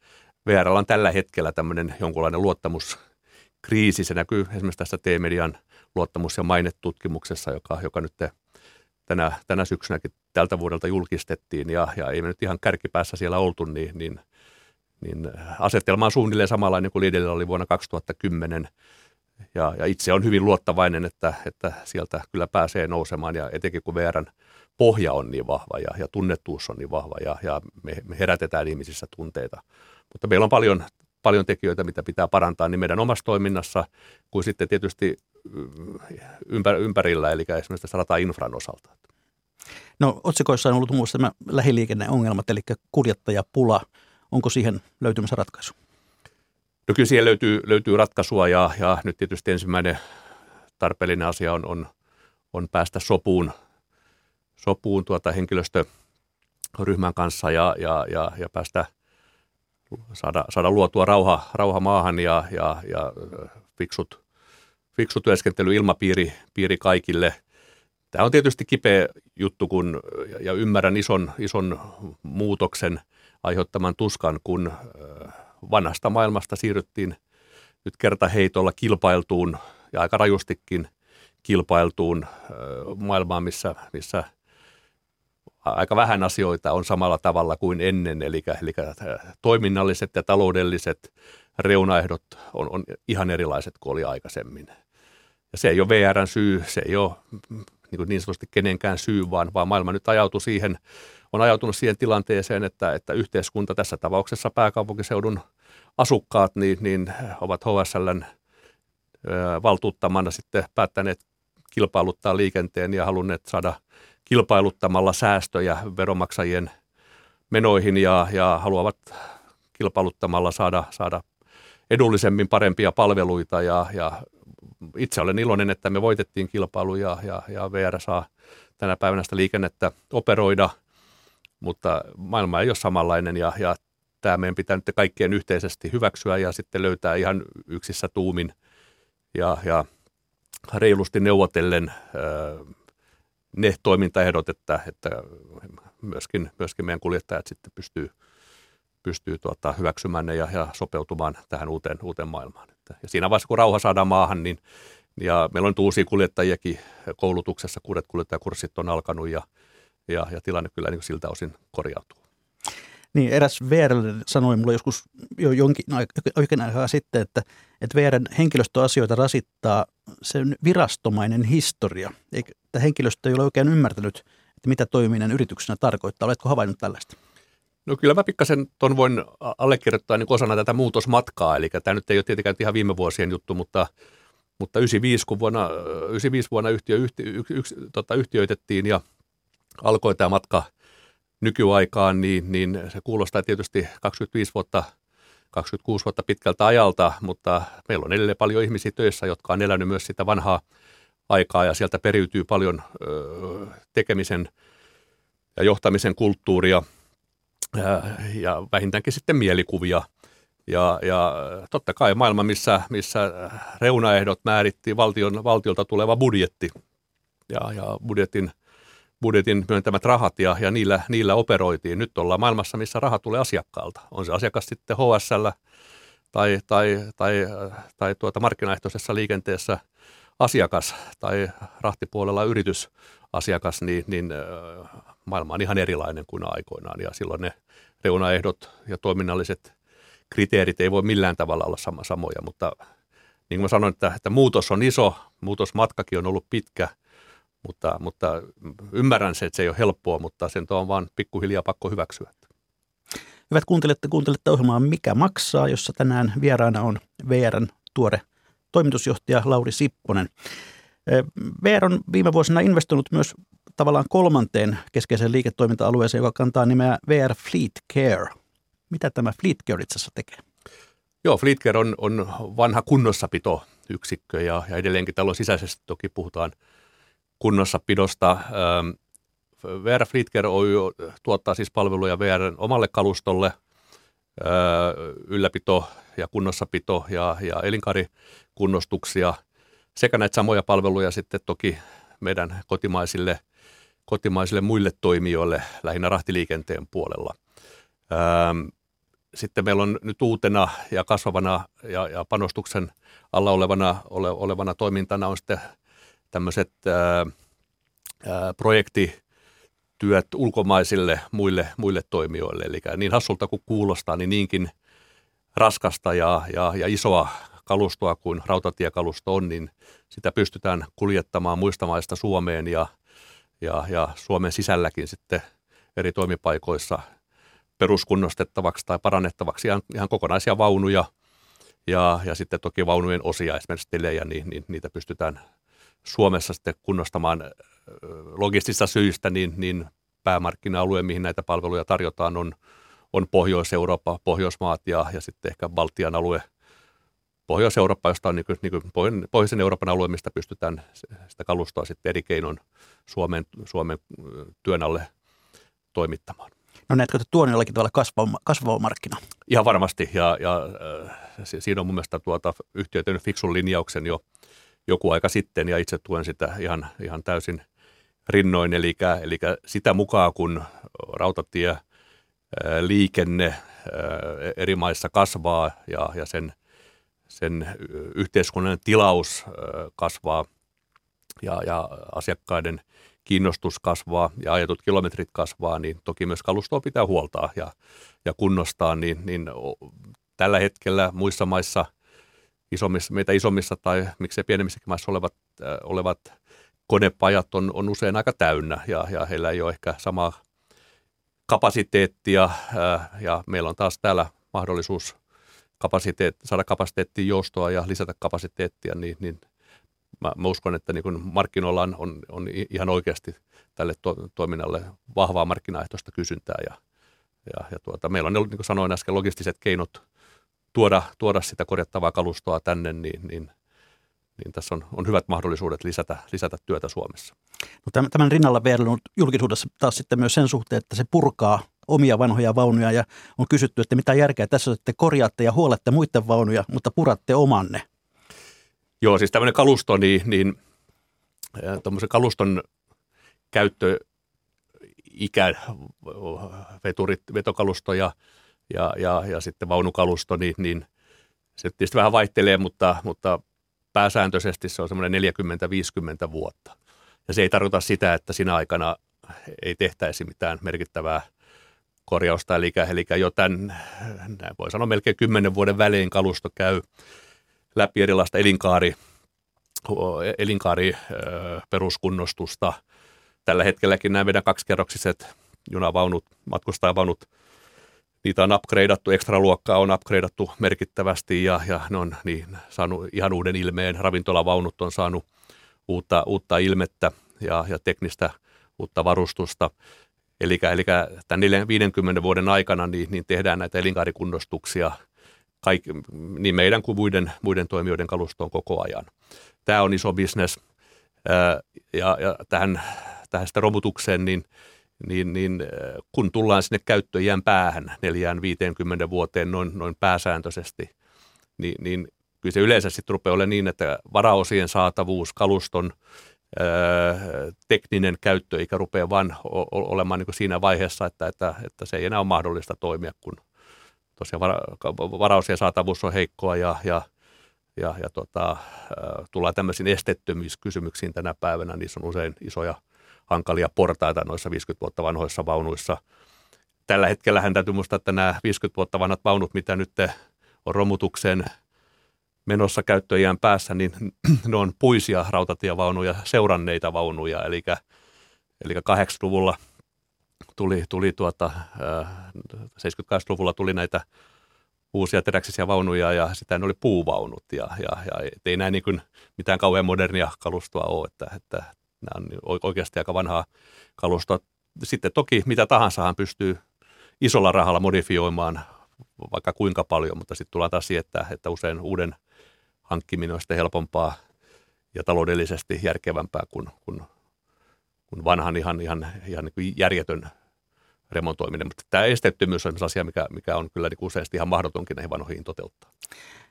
C: VR on tällä hetkellä tämmöinen jonkunlainen luottamuskriisi. Se näkyy esimerkiksi tässä T-median luottamus- ja mainetutkimuksessa, joka, joka nyt tänä, tänä syksynäkin tältä vuodelta julkistettiin ja, ja ei me nyt ihan kärkipäässä siellä oltu, niin, niin, niin asetelma on suunnilleen samanlainen kuin Lidlillä oli vuonna 2010 ja, ja itse on hyvin luottavainen, että, että sieltä kyllä pääsee nousemaan ja etenkin kun VRn pohja on niin vahva ja, ja tunnettuus on niin vahva ja, ja me, me herätetään ihmisissä tunteita. Mutta meillä on paljon, paljon tekijöitä, mitä pitää parantaa niin meidän omassa toiminnassa kuin sitten tietysti ympär, ympärillä, eli esimerkiksi tässä rata-infran osalta.
B: No otsikoissa on ollut muun muassa tämä lähiliikenneongelmat, eli kuljettajapula. Onko siihen löytymässä ratkaisu?
C: No kyllä siihen löytyy, löytyy ratkaisua ja, ja nyt tietysti ensimmäinen tarpeellinen asia on, on, on päästä sopuun, sopuun tuota henkilöstöryhmän kanssa ja, ja, ja, ja päästä saada, saada luotua rauha, rauha maahan ja, ja, ja fiksut, fiksu työskentelyilmapiiri piiri kaikille. Tämä on tietysti kipeä juttu, kun, ja ymmärrän ison, ison muutoksen aiheuttaman tuskan, kun vanhasta maailmasta siirryttiin nyt kertaheitolla kilpailtuun ja aika rajustikin kilpailtuun maailmaan, missä, missä aika vähän asioita on samalla tavalla kuin ennen, eli, eli toiminnalliset ja taloudelliset reunaehdot on, on ihan erilaiset kuin oli aikaisemmin. Ja se ei ole VRn syy, se ei ole niin, kuin niin sanotusti kenenkään syy, vaan, vaan maailma nyt ajautui siihen, on ajautunut siihen tilanteeseen, että, että yhteiskunta tässä tapauksessa pääkaupunkiseudun asukkaat niin, niin ovat HSLn valtuuttamana sitten päättäneet kilpailuttaa liikenteen ja halunneet saada kilpailuttamalla säästöjä veromaksajien menoihin ja, ja haluavat kilpailuttamalla saada, saada edullisemmin parempia palveluita. Ja, ja itse olen iloinen, että me voitettiin kilpailu ja, ja, ja VR saa tänä päivänä sitä liikennettä operoida, mutta maailma ei ole samanlainen ja, ja tämä meidän pitää nyt kaikkien yhteisesti hyväksyä ja sitten löytää ihan yksissä tuumin ja, ja reilusti neuvotellen ne toimintaehdot, että, että myöskin, myöskin meidän kuljettajat sitten pystyy, pystyy tuota, hyväksymään ne ja, ja sopeutumaan tähän uuteen, uuteen maailmaan. Ja siinä vaiheessa, kun rauha saadaan maahan, niin ja meillä on nyt uusia kuljettajiakin koulutuksessa, kuudet kuljettajakurssit on alkanut ja, ja, ja tilanne kyllä niin siltä osin korjautuu.
B: Niin, eräs VR sanoi mulle joskus jo jonkin oikein aikaa sitten, että, että VRn henkilöstöasioita rasittaa sen virastomainen historia. Eikä, että henkilöstö ei ole oikein ymmärtänyt, että mitä toiminen yrityksenä tarkoittaa. Oletko havainnut tällaista?
C: No kyllä mä pikkasen ton voin allekirjoittaa niin osana tätä muutosmatkaa, eli tämä nyt ei ole tietenkään ihan viime vuosien juttu, mutta, mutta 95, kun vuonna, 95 vuonna yhtiö, yhtiö, yksi, yksi, tota, yhtiöitettiin ja alkoi tämä matka nykyaikaan, niin, niin se kuulostaa tietysti 25 vuotta 26 vuotta pitkältä ajalta, mutta meillä on edelleen paljon ihmisiä töissä, jotka on elänyt myös sitä vanhaa aikaa ja sieltä periytyy paljon tekemisen ja johtamisen kulttuuria ja, vähintäänkin sitten mielikuvia. Ja, ja totta kai maailma, missä, missä reunaehdot määritti valtion, valtiolta tuleva budjetti ja, ja budjetin budjetin myöntämät rahat ja, ja niillä, niillä operoitiin. Nyt ollaan maailmassa, missä raha tulee asiakkaalta. On se asiakas sitten HSL tai, tai, tai, tai tuota markkinaehtoisessa liikenteessä asiakas tai rahtipuolella yritysasiakas, niin, niin maailma on ihan erilainen kuin aikoinaan ja silloin ne reunaehdot ja toiminnalliset kriteerit ei voi millään tavalla olla sama, samoja, mutta niin kuin mä sanoin, että, että muutos on iso, muutosmatkakin on ollut pitkä, mutta, mutta ymmärrän se, että se ei ole helppoa, mutta sen on vaan pikkuhiljaa pakko hyväksyä.
B: Hyvät kuuntelijat, kuuntelette ohjelmaa Mikä maksaa, jossa tänään vieraana on VRn tuore toimitusjohtaja Lauri Sipponen. VR on viime vuosina investoinut myös tavallaan kolmanteen keskeiseen liiketoiminta-alueeseen, joka kantaa nimeä VR Fleet Care. Mitä tämä Fleet Care itse asiassa tekee?
C: Joo, Fleet Care on, on vanha kunnossapitoyksikkö ja, ja edelleenkin talon sisäisesti toki puhutaan kunnossapidosta. VR Fleet Care Oy tuottaa siis palveluja VRn omalle kalustolle, ylläpito ja kunnossapito ja, ja elinkaarikunnostuksia sekä näitä samoja palveluja sitten toki meidän kotimaisille, kotimaisille muille toimijoille lähinnä rahtiliikenteen puolella. Sitten meillä on nyt uutena ja kasvavana ja, ja panostuksen alla olevana, ole, olevana toimintana on sitten tämmöiset ää, ää, projektityöt ulkomaisille muille, muille toimijoille. Eli niin hassulta kuin kuulostaa, niin niinkin raskasta ja, ja, ja isoa kalustoa kuin rautatiekalusto on, niin sitä pystytään kuljettamaan muista maista Suomeen ja, ja, ja Suomen sisälläkin sitten eri toimipaikoissa – peruskunnostettavaksi tai parannettavaksi ihan, ihan kokonaisia vaunuja ja, ja sitten toki vaunujen osia, esimerkiksi telejä, niin, niin niitä pystytään Suomessa sitten kunnostamaan logistista syistä, niin, niin päämarkkina-alue, mihin näitä palveluja tarjotaan, on, on Pohjois-Eurooppa, Pohjoismaat ja, ja sitten ehkä Baltian alue, Pohjois-Eurooppa, josta on niin kuin, niin kuin Pohjoisen Euroopan alue, mistä pystytään sitä kalustoa sitten eri keinoin Suomen, Suomen työn alle toimittamaan.
B: No näetkö, että tuo on jollakin tavalla kasvava, kasvava markkina?
C: Ihan varmasti, ja, ja äh, siinä on mun mielestä tuota, yhtiö tehnyt fiksun linjauksen jo joku aika sitten, ja itse tuen sitä ihan, ihan täysin rinnoin, eli, eli sitä mukaan, kun rautatie, äh, liikenne äh, eri maissa kasvaa ja, ja sen, sen yhteiskunnan tilaus äh, kasvaa ja, ja asiakkaiden – kiinnostus kasvaa ja ajetut kilometrit kasvaa, niin toki myös kalustoa pitää huoltaa ja, ja kunnostaa, niin, niin tällä hetkellä muissa maissa, isommissa, meitä isommissa tai miksei pienemmissäkin maissa olevat, olevat konepajat on, on usein aika täynnä ja, ja heillä ei ole ehkä samaa kapasiteettia äh, ja meillä on taas täällä mahdollisuus kapasiteet, saada kapasiteettia joustoa ja lisätä kapasiteettia, niin, niin mä, mä uskon, että niin markkinoilla on, on, on ihan oikeasti tälle to, toiminnalle vahvaa markkinaehtoista kysyntää ja, ja, ja tuota, meillä on niin kuin sanoin äsken, logistiset keinot tuoda, tuoda sitä korjattavaa kalustoa tänne, niin, niin, niin tässä on, on hyvät mahdollisuudet lisätä, lisätä työtä Suomessa.
B: No tämän, rinnalla on julkisuudessa taas sitten myös sen suhteen, että se purkaa omia vanhoja vaunuja ja on kysytty, että mitä järkeä tässä on, että te korjaatte ja huolette muiden vaunuja, mutta puratte omanne.
C: Joo, siis tämmöinen kalusto, niin, niin tuommoisen kaluston käyttö ikä, veturit, vetokalusto ja, ja, ja, ja sitten vaunukalusto, niin, niin se tietysti vähän vaihtelee, mutta, mutta pääsääntöisesti se on semmoinen 40-50 vuotta. Ja se ei tarkoita sitä, että siinä aikana ei tehtäisi mitään merkittävää korjausta, eli, eli jo tämän, voi sanoa melkein 10 vuoden välein kalusto käy läpi erilaista elinkaari, elinkaari peruskunnostusta. Tällä hetkelläkin nämä meidän kaksikerroksiset junavaunut, matkustajavaunut, niitä on upgradeattu, luokkaa on upgradeattu merkittävästi ja, ja ne on niin, saanut ihan uuden ilmeen. Ravintolavaunut on saanut uutta, uutta ilmettä ja, ja teknistä uutta varustusta. Eli, eli tämän 50 vuoden aikana niin, niin tehdään näitä elinkaarikunnostuksia – kaik, niin meidän kuin muiden, muiden toimijoiden kalustoon koko ajan. Tämä on iso bisnes ja, ja tähän, tähän sitä romutukseen, niin, niin, niin kun tullaan sinne käyttöjään päähän neljään 50 vuoteen noin, noin pääsääntöisesti, niin, niin kyllä se yleensä sitten rupeaa olemaan niin, että varaosien saatavuus, kaluston tekninen käyttöikä rupeaa vaan olemaan niin siinä vaiheessa, että, että, että se ei enää ole mahdollista toimia, kun tosiaan varaus ja saatavuus on heikkoa ja, ja, ja, ja tota, tullaan tämmöisiin estettömyyskysymyksiin tänä päivänä. Niissä on usein isoja hankalia portaita noissa 50 vuotta vanhoissa vaunuissa. Tällä hetkellä hän täytyy muistaa, että nämä 50 vuotta vanhat vaunut, mitä nyt on romutuksen menossa käyttöjään päässä, niin ne on puisia rautatievaunuja, seuranneita vaunuja, eli, eli 80-luvulla tuli, tuli tuota, 78-luvulla tuli näitä uusia teräksisiä vaunuja ja sitä ne oli puuvaunut ja, ja, ja ei näin niin mitään kauhean modernia kalustoa ole, että, että nämä on oikeasti aika vanhaa kalustoa. Sitten toki mitä tahansahan pystyy isolla rahalla modifioimaan vaikka kuinka paljon, mutta sitten tullaan taas siihen, että, että usein uuden hankkiminen on sitten helpompaa ja taloudellisesti järkevämpää kuin, kuin, kuin vanhan ihan, ihan, ihan niin järjetön remontoiminen. Mutta tämä esteettömyys on asia, mikä, mikä on kyllä niin useasti ihan mahdotonkin näihin vanhoihin toteuttaa.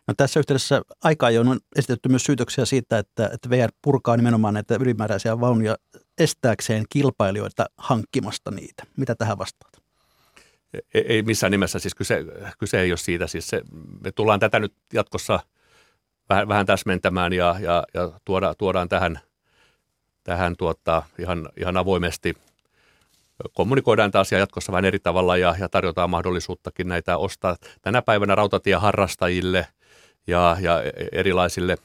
B: No tässä yhteydessä aika ajoin on esitetty myös syytöksiä siitä, että, että VR purkaa nimenomaan näitä ylimääräisiä vaunuja estääkseen kilpailijoita hankkimasta niitä. Mitä tähän vastaat?
C: Ei, ei missään nimessä, siis kyse, kyse ei ole siitä. Siis se, me tullaan tätä nyt jatkossa vähän, vähän täsmentämään ja, ja, ja tuoda, tuodaan tähän, tähän tuota, ihan, ihan avoimesti – kommunikoidaan tämä asia jatkossa vähän eri tavalla ja, ja tarjotaan mahdollisuuttakin näitä ostaa tänä päivänä rautatieharrastajille ja, ja erilaisille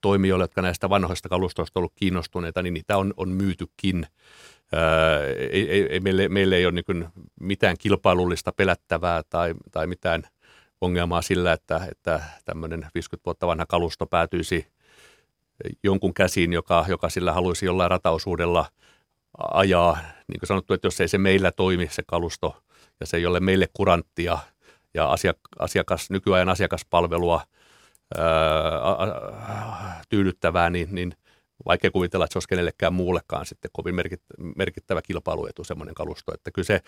C: toimijoille, jotka näistä vanhoista kalustoista ollut kiinnostuneita, niin niitä on, on myytykin. Ää, ei, ei, meille, meille ei ole niin mitään kilpailullista pelättävää tai, tai mitään ongelmaa sillä, että, että tämmöinen 50 vuotta vanha kalusto päätyisi jonkun käsiin, joka, joka sillä haluaisi jollain rataosuudella – ajaa, niin kuin sanottu, että jos ei se meillä toimi se kalusto ja se ei ole meille kuranttia ja asiakas, nykyajan asiakaspalvelua ää, tyydyttävää, niin, niin vaikea kuvitella, että se olisi kenellekään muullekaan sitten kovin merkittävä kilpailuetu semmoinen kalusto. Että kyllä se,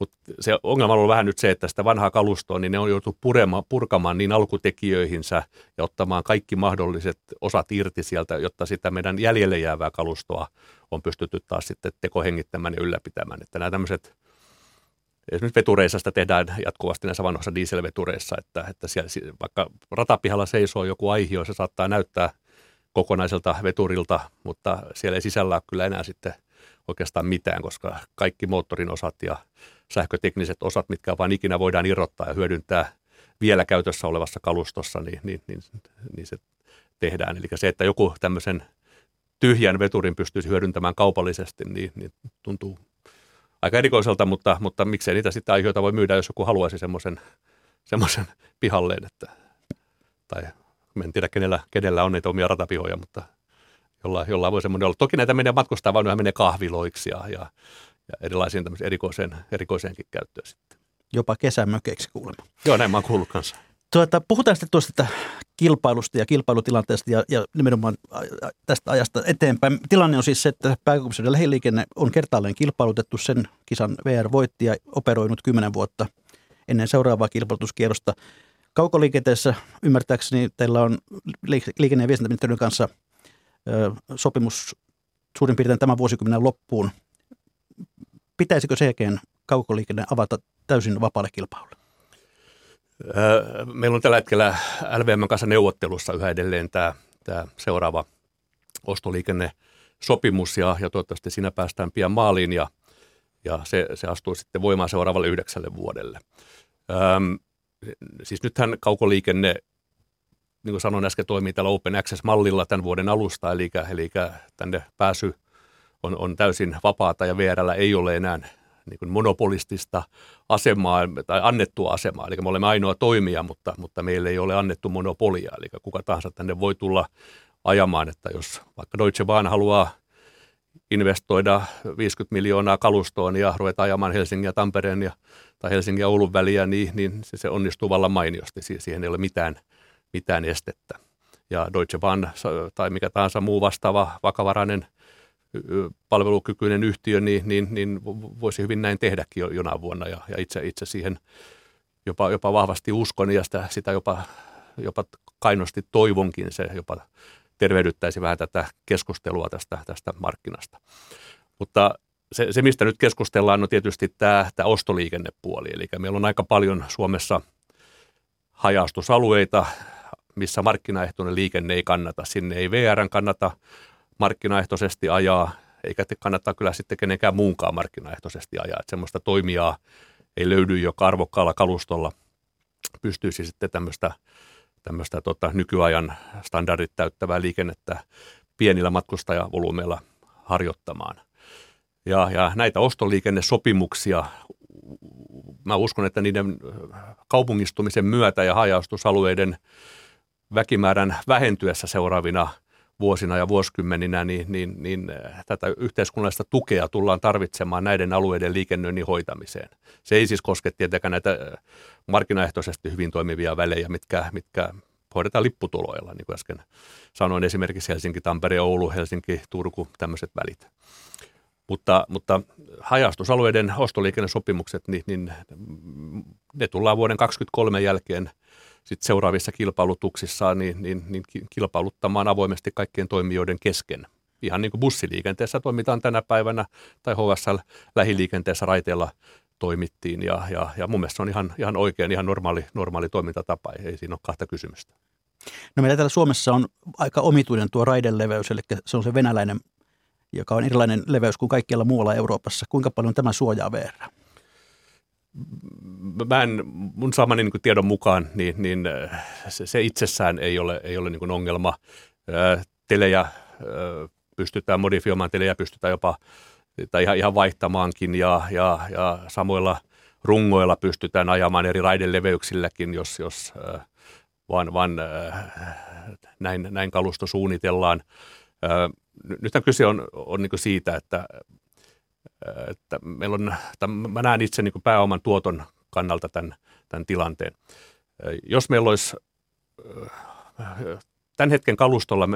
C: mutta se ongelma on vähän nyt se, että sitä vanhaa kalustoa, niin ne on joutu purema, purkamaan niin alkutekijöihinsä ja ottamaan kaikki mahdolliset osat irti sieltä, jotta sitä meidän jäljelle jäävää kalustoa on pystytty taas sitten tekohengittämään ja ylläpitämään. Että nämä tämmöiset esimerkiksi vetureissa sitä tehdään jatkuvasti näissä vanhoissa dieselvetureissa, että, että siellä, vaikka ratapihalla seisoo joku aihio, se saattaa näyttää kokonaiselta veturilta, mutta siellä ei sisällä ole kyllä enää sitten oikeastaan mitään, koska kaikki moottorin osat ja sähkötekniset osat, mitkä vaan ikinä voidaan irrottaa ja hyödyntää vielä käytössä olevassa kalustossa, niin, niin, niin, niin se tehdään. Eli se, että joku tämmöisen tyhjän veturin pystyisi hyödyntämään kaupallisesti, niin, niin tuntuu aika erikoiselta, mutta, mutta miksei niitä sitten aiheita voi myydä, jos joku haluaisi semmoisen semmoisen pihalleen, että, tai en tiedä kenellä, kenellä on niitä omia ratapihoja, mutta jollain, jollain voi semmoinen olla. Toki näitä menee matkustaa, menee kahviloiksi ja, ja, ja erilaisiin erikoiseen, erikoiseenkin käyttöön sitten.
B: Jopa kesämökeiksi kuulemma.
C: Joo, näin mä oon kuullut kanssa.
B: Tuota, puhutaan sitten tuosta kilpailusta ja kilpailutilanteesta ja, ja nimenomaan tästä ajasta eteenpäin. Tilanne on siis se, että pääkaupunkiseudun lähiliikenne on kertaalleen kilpailutettu. Sen kisan VR voitti ja operoinut kymmenen vuotta ennen seuraavaa kilpailutuskierrosta. Kaukoliikenteessä ymmärtääkseni teillä on liikenne- ja viestintäministeriön kanssa ö, sopimus suurin piirtein tämän vuosikymmenen loppuun. Pitäisikö sen jälkeen kaukoliikenne avata täysin vapaalle kilpailulle?
C: Meillä on tällä hetkellä LVM kanssa neuvottelussa yhä edelleen tämä, tämä seuraava ostoliikennesopimus ja, ja toivottavasti siinä päästään pian maaliin ja, ja se, se astuu sitten voimaan seuraavalle yhdeksälle vuodelle. Öm, siis nythän kaukoliikenne, niin kuin sanoin äsken, toimii tällä Open Access-mallilla tämän vuoden alusta, eli, eli tänne pääsy on, on täysin vapaata ja VRllä ei ole enää niin kuin monopolistista asemaa tai annettua asemaa. Eli me olemme ainoa toimija, mutta, mutta meille ei ole annettu monopolia. Eli kuka tahansa tänne voi tulla ajamaan, että jos vaikka Deutsche Bahn haluaa investoida 50 miljoonaa kalustoon ja ruveta ajamaan Helsingin ja Tampereen ja, tai Helsingin ja Oulun väliä, niin, niin se, se onnistuu vallan mainiosti. Siihen ei ole mitään, mitään estettä. Ja Deutsche Bahn tai mikä tahansa muu vastaava vakavarainen palvelukykyinen yhtiö, niin, niin, niin voisi hyvin näin tehdäkin jo, jonain vuonna. Ja, ja itse, itse siihen jopa, jopa vahvasti uskon ja sitä, sitä jopa, jopa kainosti toivonkin se jopa tervehdyttäisi vähän tätä keskustelua tästä, tästä markkinasta. Mutta se, se, mistä nyt keskustellaan, on tietysti tämä, tämä ostoliikennepuoli. Eli meillä on aika paljon Suomessa hajaustusalueita, missä markkinaehtoinen liikenne ei kannata. Sinne ei VRn kannata markkinaehtoisesti ajaa, eikä kannattaa kyllä sitten kenenkään muunkaan markkinaehtoisesti ajaa. Että semmoista toimijaa ei löydy, joka arvokkaalla kalustolla pystyisi sitten tämmöistä, tämmöistä tota, nykyajan standardit täyttävää liikennettä pienillä matkustajavolyymeilla harjoittamaan. Ja, ja näitä ostoliikennesopimuksia, mä uskon, että niiden kaupungistumisen myötä ja hajaustusalueiden väkimäärän vähentyessä seuraavina vuosina ja vuosikymmeninä, niin, niin, niin tätä yhteiskunnallista tukea tullaan tarvitsemaan näiden alueiden liikennöinnin hoitamiseen. Se ei siis koske tietenkään näitä markkinaehtoisesti hyvin toimivia välejä, mitkä, mitkä hoidetaan lipputuloilla, niin kuin äsken sanoin, esimerkiksi Helsinki, Tampere, Oulu, Helsinki, Turku, tämmöiset välit. Mutta, mutta hajastusalueiden ostoliikennesopimukset, niin, niin ne tullaan vuoden 2023 jälkeen sit seuraavissa kilpailutuksissa niin, niin, niin kilpailuttamaan avoimesti kaikkien toimijoiden kesken. Ihan niin kuin bussiliikenteessä toimitaan tänä päivänä tai HSL-lähiliikenteessä raiteella toimittiin ja, ja, ja mun mielestä se on ihan, ihan oikein, ihan normaali, normaali toimintatapa, ei siinä ole kahta kysymystä.
B: No meillä täällä Suomessa on aika omituinen tuo raideleveys, eli se on se venäläinen joka on erilainen leveys kuin kaikkialla muualla Euroopassa. Kuinka paljon tämä suojaa VR?
C: Mä en, mun saamani niin tiedon mukaan, niin, niin äh, se, se itsessään ei ole, ei ole niin ongelma. Äh, telejä äh, pystytään modifioimaan, telejä pystytään jopa tai ihan, ihan vaihtamaankin ja, ja, ja samoilla rungoilla pystytään ajamaan eri raideleveyksilläkin, jos, jos vaan, vaan näin, näin kalusto suunnitellaan nythän kyse on, on niin siitä, että, että meillä on, mä näen itse niin pääoman tuoton kannalta tämän, tämän tilanteen. Jos meillä olisi tämän hetken kalustolla,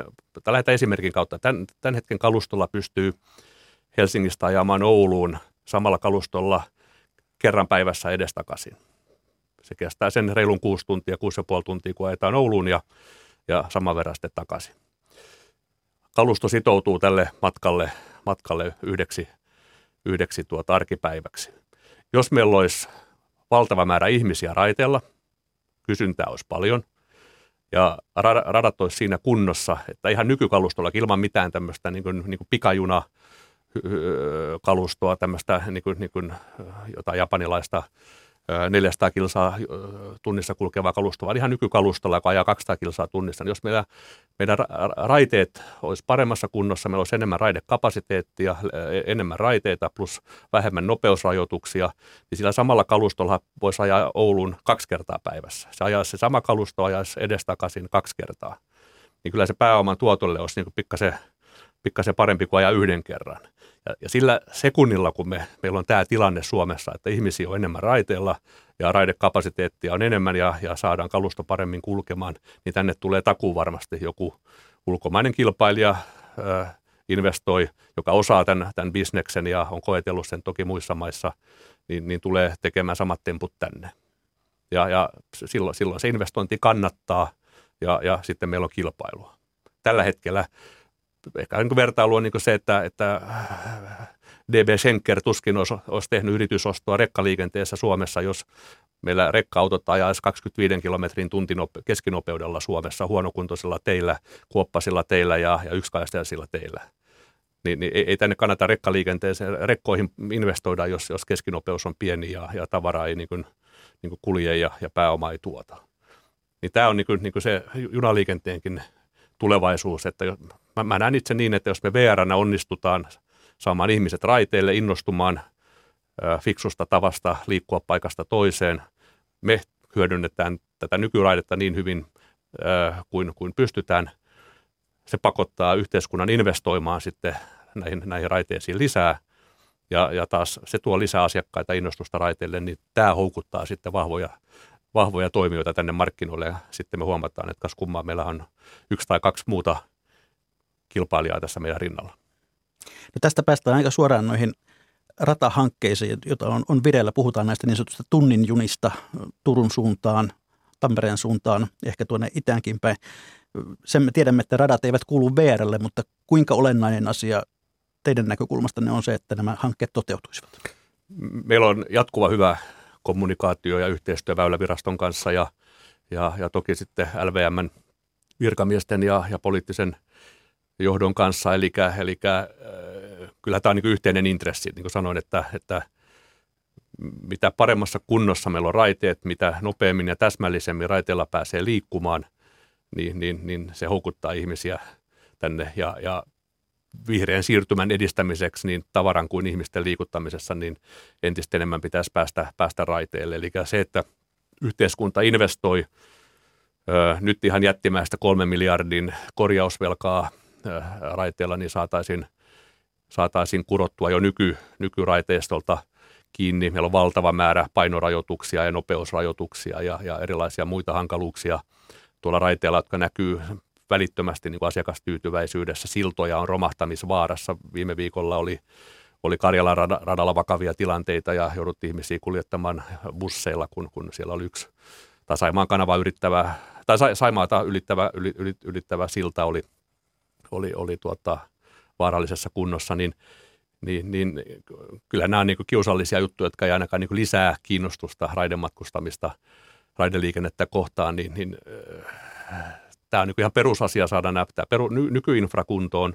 C: lähdetään esimerkin kautta, tämän, tämän hetken kalustolla pystyy Helsingistä ajamaan Ouluun samalla kalustolla kerran päivässä edestakaisin. Se kestää sen reilun kuusi tuntia, kuusi ja puoli tuntia, kun ajetaan Ouluun ja, ja saman verran sitten takaisin kalusto sitoutuu tälle matkalle, matkalle yhdeksi, yhdeksi tuota arkipäiväksi. Jos meillä olisi valtava määrä ihmisiä raiteella, kysyntää olisi paljon, ja radat olisi siinä kunnossa, että ihan nykykalustolla ilman mitään tämmöistä niin kuin, niin kuin pikajuna kalustoa, tämmöistä niin kuin, niin kuin jotain japanilaista 400 kilsaa tunnissa kulkevaa kalustoa, vaan ihan nykykalustolla, joka ajaa 200 kilsaa tunnissa. Niin jos meillä, meidän raiteet olisi paremmassa kunnossa, meillä olisi enemmän raidekapasiteettia, enemmän raiteita plus vähemmän nopeusrajoituksia, niin sillä samalla kalustolla voisi ajaa Oulun kaksi kertaa päivässä. Se ajaisi se sama kalusto ajaisi edestakaisin kaksi kertaa. Niin kyllä se pääoman tuotolle olisi niin pikkasen, pikkasen parempi kuin ajaa yhden kerran. Ja, ja sillä sekunnilla, kun me, meillä on tämä tilanne Suomessa, että ihmisiä on enemmän raiteilla ja raidekapasiteettia on enemmän ja, ja saadaan kalusto paremmin kulkemaan, niin tänne tulee takuu varmasti joku ulkomainen kilpailija, ö, investoi, joka osaa tämän, tämän bisneksen ja on koetellut sen toki muissa maissa, niin, niin tulee tekemään samat temput tänne. Ja, ja silloin, silloin se investointi kannattaa ja, ja sitten meillä on kilpailua. Tällä hetkellä ehkä niin vertailu on niin se, että, että DB Schenker tuskin olisi, olisi tehnyt yritysostoa rekkaliikenteessä Suomessa, jos meillä rekka-autot ajaisi 25 kilometrin tuntinope- keskinopeudella Suomessa huonokuntoisilla teillä, kuoppasilla teillä ja, ja yksikaistaisilla teillä. Niin, niin ei, ei tänne kannata rekkaliikenteeseen, rekkoihin investoida, jos, jos keskinopeus on pieni ja, ja tavara ei niin kuin, niin kuin kulje ja, ja pääoma ei tuota. Niin tämä on niin kuin, niin kuin se junaliikenteenkin tulevaisuus, että mä, mä näen itse niin, että jos me VRnä onnistutaan saamaan ihmiset raiteille, innostumaan ö, fiksusta tavasta liikkua paikasta toiseen, me hyödynnetään tätä nykyraidetta niin hyvin ö, kuin, kuin pystytään. Se pakottaa yhteiskunnan investoimaan sitten näihin, näihin raiteisiin lisää ja, ja taas se tuo lisää asiakkaita innostusta raiteille, niin tämä houkuttaa sitten vahvoja, vahvoja toimijoita tänne markkinoille ja sitten me huomataan, että kas kummaa meillä on yksi tai kaksi muuta kilpailijaa tässä meidän rinnalla.
B: No tästä päästään aika suoraan noihin ratahankkeisiin, joita on, on vireillä. Puhutaan näistä niin sanotusta tunnin junista Turun suuntaan, Tampereen suuntaan, ehkä tuonne itäänkin päin. Sen me tiedämme, että radat eivät kuulu VRlle, mutta kuinka olennainen asia teidän näkökulmastanne on se, että nämä hankkeet toteutuisivat?
C: Meillä on jatkuva hyvä kommunikaatio ja yhteistyö Väyläviraston kanssa ja, ja, ja toki sitten LVMn virkamiesten ja, ja poliittisen johdon kanssa. Eli, eli äh, kyllä tämä on niin yhteinen intressi, niin kuin sanoin, että, että mitä paremmassa kunnossa meillä on raiteet, mitä nopeammin ja täsmällisemmin raiteella pääsee liikkumaan, niin, niin, niin se houkuttaa ihmisiä tänne. Ja, ja vihreän siirtymän edistämiseksi niin tavaran kuin ihmisten liikuttamisessa, niin entistä enemmän pitäisi päästä, päästä raiteille. Eli se, että yhteiskunta investoi ö, nyt ihan jättimäistä kolme miljardin korjausvelkaa ö, raiteilla, niin saataisiin, saataisiin kurottua jo nyky, nykyraiteistolta kiinni. Meillä on valtava määrä painorajoituksia ja nopeusrajoituksia ja, ja erilaisia muita hankaluuksia tuolla raiteilla, jotka näkyy välittömästi niin kuin asiakastyytyväisyydessä. Siltoja on romahtamisvaarassa. Viime viikolla oli, oli Karjalan radalla vakavia tilanteita ja jouduttiin ihmisiä kuljettamaan busseilla, kun, kun siellä oli yksi tai kanava yrittävä, tai Saimaata ylittävä, yli, ylittävä silta oli, oli, oli tuota, vaarallisessa kunnossa, niin, niin, niin kyllä nämä on niin kiusallisia juttuja, jotka ei ainakaan niin lisää kiinnostusta raidematkustamista, raideliikennettä kohtaan, niin, niin tämä on niin ihan perusasia saada näyttää peru, ny, nykyinfrakuntoon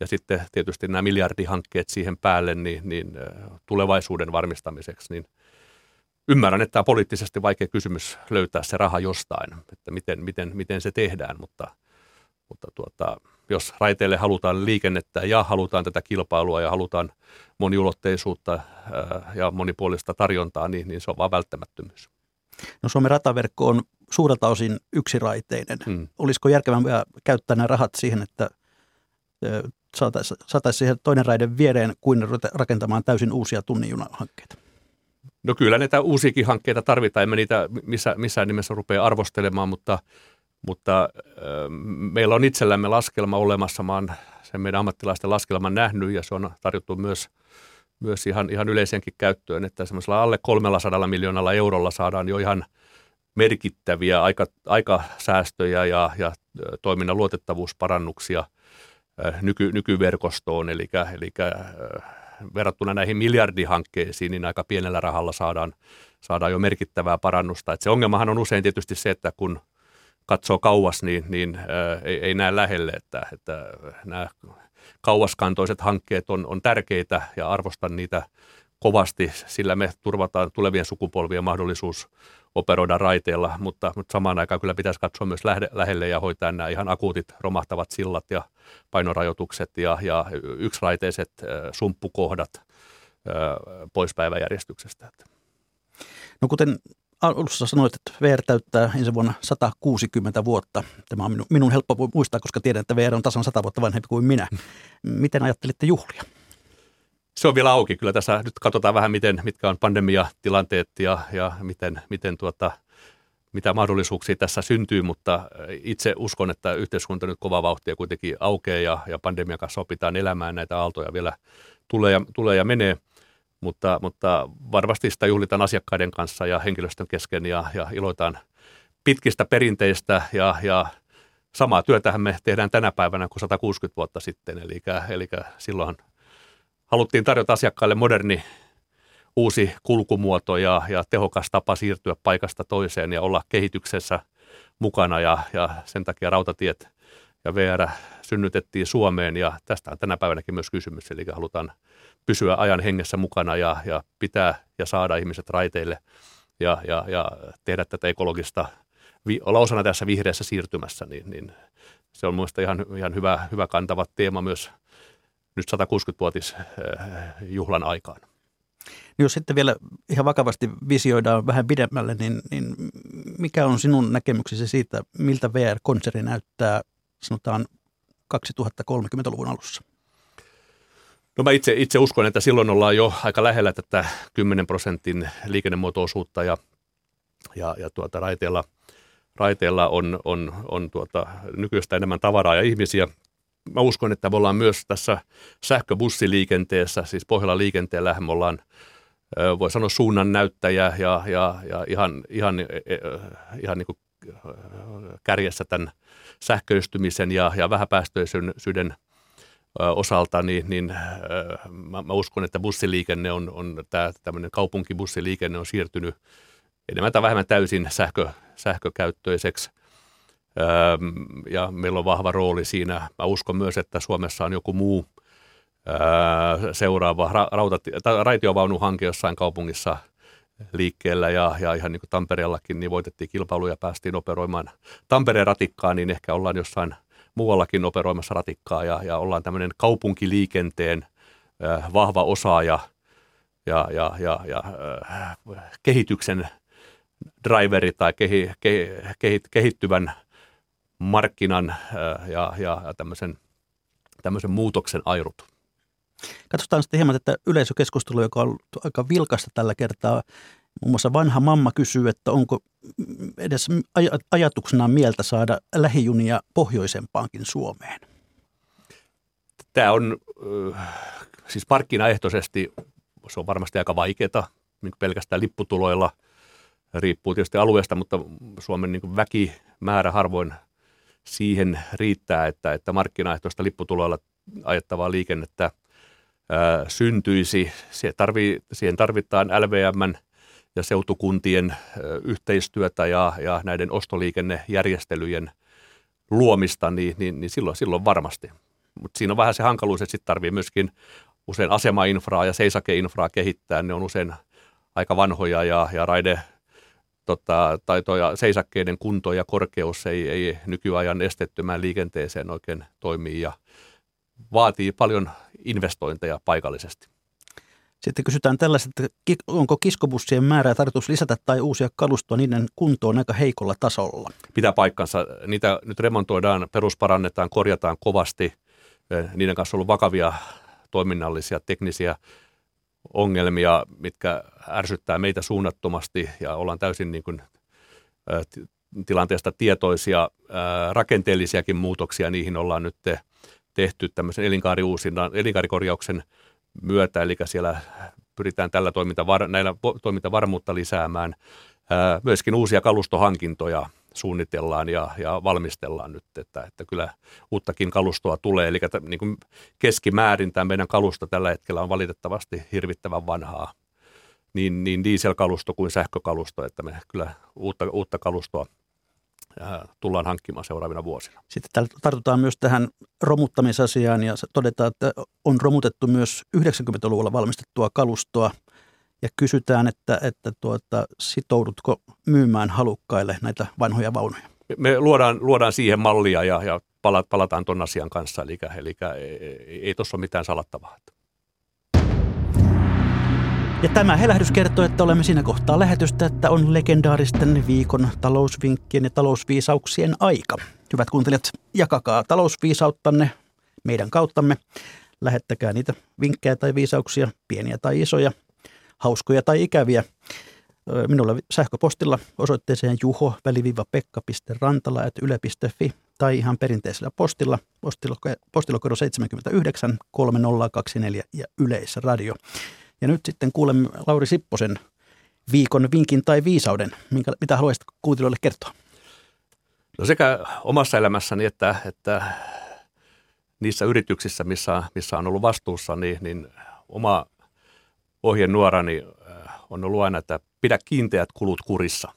C: ja sitten tietysti nämä miljardihankkeet siihen päälle niin, niin tulevaisuuden varmistamiseksi, niin ymmärrän, että tämä on poliittisesti vaikea kysymys löytää se raha jostain, että miten, miten, miten se tehdään, mutta, mutta tuota, jos raiteille halutaan liikennettä ja halutaan tätä kilpailua ja halutaan moniulotteisuutta ja monipuolista tarjontaa, niin, niin se on vain välttämättömyys.
B: No Suomen rataverkko on suurelta osin yksiraiteinen. Hmm. Olisiko järkevämpää käyttää nämä rahat siihen, että saataisiin saatais siihen toinen raide viereen kuin rakentamaan täysin uusia tunnijunahankkeita?
C: No kyllä näitä uusiakin hankkeita tarvitaan, emme niitä missä, missään nimessä rupea arvostelemaan, mutta, mutta äh, meillä on itsellämme laskelma olemassa, mä oon sen meidän ammattilaisten laskelman nähnyt ja se on tarjottu myös, myös ihan, ihan yleisenkin käyttöön, että semmoisella alle 300 miljoonalla eurolla saadaan jo ihan – merkittäviä aika, aikasäästöjä ja, ja toiminnan luotettavuusparannuksia nyky, nykyverkostoon, eli, eli verrattuna näihin miljardihankkeisiin, niin aika pienellä rahalla saadaan, saadaan jo merkittävää parannusta. Et se ongelmahan on usein tietysti se, että kun katsoo kauas, niin, niin ää, ei, ei näe lähelle, että, että nämä kauaskantoiset hankkeet on, on tärkeitä ja arvostan niitä kovasti, sillä me turvataan tulevien sukupolvien mahdollisuus operoida raiteilla, mutta, mutta samaan aikaan kyllä pitäisi katsoa myös lähde, lähelle ja hoitaa nämä ihan akuutit romahtavat sillat ja painorajoitukset ja, ja yksiraiteiset äh, sumppukohdat äh, pois päiväjärjestyksestä.
B: No kuten alussa sanoit, että VR täyttää ensi vuonna 160 vuotta. Tämä on minun, minun helppo muistaa, koska tiedän, että VR on tasan 100 vuotta vanhempi kuin minä. Miten ajattelitte juhlia?
C: se on vielä auki. Kyllä tässä nyt katsotaan vähän, miten, mitkä on pandemiatilanteet ja, ja miten, miten tuota, mitä mahdollisuuksia tässä syntyy, mutta itse uskon, että yhteiskunta nyt kova vauhtia kuitenkin aukeaa ja, ja pandemian kanssa opitaan elämään. Näitä aaltoja vielä tulee ja, tulee ja menee, mutta, mutta varmasti sitä juhlitaan asiakkaiden kanssa ja henkilöstön kesken ja, ja iloitaan pitkistä perinteistä ja, ja samaa työtähän me tehdään tänä päivänä kuin 160 vuotta sitten, eli, eli silloin haluttiin tarjota asiakkaille moderni uusi kulkumuoto ja, ja tehokas tapa siirtyä paikasta toiseen ja olla kehityksessä mukana. Ja, ja sen takia rautatiet ja VR synnytettiin Suomeen ja tästä on tänä päivänäkin myös kysymys, eli halutaan pysyä ajan hengessä mukana ja, ja pitää ja saada ihmiset raiteille ja, ja, ja tehdä tätä ekologista, olla osana tässä vihreässä siirtymässä, niin, niin se on mielestäni ihan, ihan hyvä, hyvä kantava teema myös nyt 160-vuotisjuhlan aikaan.
B: Niin jos sitten vielä ihan vakavasti visioidaan vähän pidemmälle, niin, niin mikä on sinun näkemyksesi siitä, miltä VR-konserni näyttää sanotaan 2030-luvun alussa?
C: No mä itse, itse uskon, että silloin ollaan jo aika lähellä tätä 10 prosentin liikennemuotoisuutta ja, ja, ja tuota, raiteella, raiteella on, on, on tuota, nykyistä enemmän tavaraa ja ihmisiä – mä uskon, että me ollaan myös tässä sähköbussiliikenteessä, siis Pohjolan liikenteellä me ollaan voi sanoa suunnan näyttäjä ja, ja, ja ihan, ihan, e, e, ihan niin kuin kärjessä tämän sähköistymisen ja, ja vähäpäästöisyyden osalta, niin, niin mä, mä uskon, että bussiliikenne on, on tämä tämmöinen kaupunkibussiliikenne on siirtynyt enemmän tai vähemmän täysin sähkö, sähkökäyttöiseksi. ja meillä on vahva rooli siinä. Mä uskon myös, että Suomessa on joku muu seuraava ra- raitiovaunuhanke jossain kaupungissa liikkeellä ja, ja ihan niin kuin Tampereellakin niin voitettiin kilpailu ja päästiin operoimaan Tampereen ratikkaa, niin ehkä ollaan jossain muuallakin operoimassa ratikkaa ja, ja ollaan tämmöinen kaupunkiliikenteen äh, vahva osaaja ja, ja, ja, ja äh, kehityksen driveri tai kehi, kehi, kehi, kehittyvän markkinan äh, ja, ja, ja tämmöisen, tämmöisen muutoksen airut.
B: Katsotaan sitten hieman että yleisökeskustelu, joka on aika vilkasta tällä kertaa. Muun muassa vanha mamma kysyy, että onko edes aj- ajatuksena mieltä saada lähijunia pohjoisempaankin Suomeen.
C: Tämä on siis markkinaehtoisesti, se on varmasti aika vaikeaa, niin pelkästään lipputuloilla, riippuu tietysti alueesta, mutta Suomen niin väkimäärä harvoin siihen riittää, että, että markkinaehtoista lipputuloilla ajettavaa liikennettä ää, syntyisi. Siihen, tarvii, siihen tarvitaan LVMn ja seutukuntien yhteistyötä ja, ja näiden ostoliikennejärjestelyjen luomista, niin, niin, niin silloin, silloin varmasti. Mutta siinä on vähän se hankaluus, että sitten tarvii myöskin usein asemainfraa ja seisakeinfraa kehittää. Ne on usein aika vanhoja ja, ja raide tota, tai toi seisakkeiden kunto ja korkeus ei, ei nykyajan estettömään liikenteeseen oikein toimii ja vaatii paljon investointeja paikallisesti.
B: Sitten kysytään tällaiset, että onko kiskobussien määrää tarkoitus lisätä tai uusia kalustoa, niiden kunto on aika heikolla tasolla.
C: Pitää paikkansa. Niitä nyt remontoidaan, perusparannetaan, korjataan kovasti. Niiden kanssa on ollut vakavia toiminnallisia, teknisiä ongelmia, mitkä ärsyttää meitä suunnattomasti ja ollaan täysin niin kuin, tilanteesta tietoisia. Rakenteellisiakin muutoksia niihin ollaan nyt tehty tämmöisen elinkaariuusinnan, elinkaarikorjauksen myötä, eli siellä pyritään tällä toimintavar- näillä toimintavarmuutta lisäämään. Myöskin uusia kalustohankintoja suunnitellaan ja, ja valmistellaan nyt, että, että kyllä uuttakin kalustoa tulee. Eli t- niin kuin keskimäärin tämä meidän kalusto tällä hetkellä on valitettavasti hirvittävän vanhaa, niin, niin dieselkalusto kuin sähkökalusto, että me kyllä uutta, uutta kalustoa tullaan hankkimaan seuraavina vuosina.
B: Sitten täällä tartutaan myös tähän romuttamisasiaan ja todetaan, että on romutettu myös 90-luvulla valmistettua kalustoa ja kysytään, että, että tuota, sitoudutko myymään halukkaille näitä vanhoja vaunuja?
C: Me luodaan, luodaan siihen mallia ja, ja palataan tuon asian kanssa, eli, eli ei, ei, ei tuossa ole mitään salattavaa.
B: Ja tämä helähdys kertoo, että olemme siinä kohtaa lähetystä, että on legendaaristen viikon talousvinkkien ja talousviisauksien aika. Hyvät kuuntelijat, jakakaa talousviisauttanne meidän kauttamme. Lähettäkää niitä vinkkejä tai viisauksia, pieniä tai isoja, hauskoja tai ikäviä. Minulle sähköpostilla osoitteeseen juho pekka.rantala yle.fi tai ihan perinteisellä postilla, postilokero 79 3024 ja Yleisradio. Ja nyt sitten kuulemme Lauri Sipposen viikon vinkin tai viisauden. Minkä, mitä haluaisit kuuntelijoille kertoa?
C: No sekä omassa elämässäni että, että niissä yrityksissä, missä, missä on ollut vastuussa, niin, niin oma ohjenuorani äh, on ollut aina, että pidä kiinteät kulut kurissa.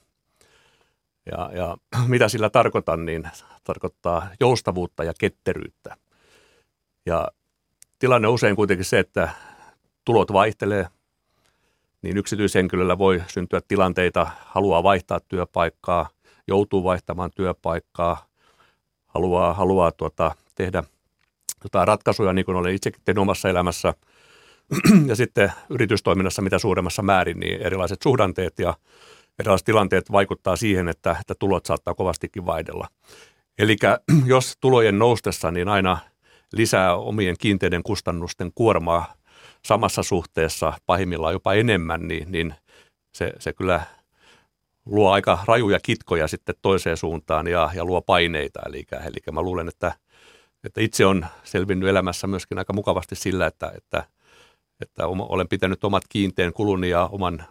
C: Ja, ja mitä sillä tarkoitan, niin tarkoittaa joustavuutta ja ketteryyttä. Ja tilanne on usein kuitenkin se, että tulot vaihtelee, niin yksityishenkilöllä voi syntyä tilanteita, haluaa vaihtaa työpaikkaa, joutuu vaihtamaan työpaikkaa, haluaa, haluaa tuota, tehdä jotain ratkaisuja, niin kuin olen itsekin tehnyt omassa elämässä, ja sitten yritystoiminnassa mitä suuremmassa määrin, niin erilaiset suhdanteet ja erilaiset tilanteet vaikuttaa siihen, että, että tulot saattaa kovastikin vaihdella. Eli jos tulojen noustessa, niin aina lisää omien kiinteiden kustannusten kuormaa samassa suhteessa, pahimmillaan jopa enemmän, niin, niin se, se kyllä luo aika rajuja kitkoja sitten toiseen suuntaan ja, ja luo paineita. Eli, eli mä luulen, että, että itse on selvinnyt elämässä myöskin aika mukavasti sillä, että, että, että olen pitänyt omat kiinteen kuluni ja oman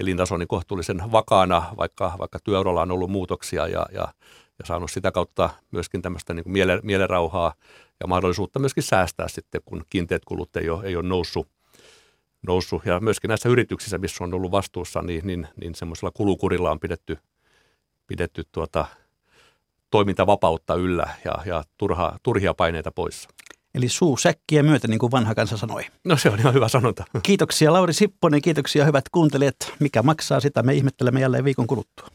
C: elintasoni kohtuullisen vakaana, vaikka, vaikka työuralla on ollut muutoksia ja, ja, ja saanut sitä kautta myöskin tämmöistä niin kuin miele, mielenrauhaa ja mahdollisuutta myöskin säästää sitten, kun kiinteät kulut ei ole, ei ole noussut, noussut. Ja myöskin näissä yrityksissä, missä on ollut vastuussa, niin, niin, niin semmoisella kulukurilla on pidetty, pidetty tuota, toimintavapautta yllä ja, ja turha, turhia paineita poissa.
B: Eli suu säkkiä myötä, niin kuin vanha kansa sanoi.
C: No se on ihan hyvä sanonta.
B: Kiitoksia Lauri Sipponen, kiitoksia hyvät kuuntelijat. Mikä maksaa sitä, me ihmettelemme jälleen viikon kuluttua.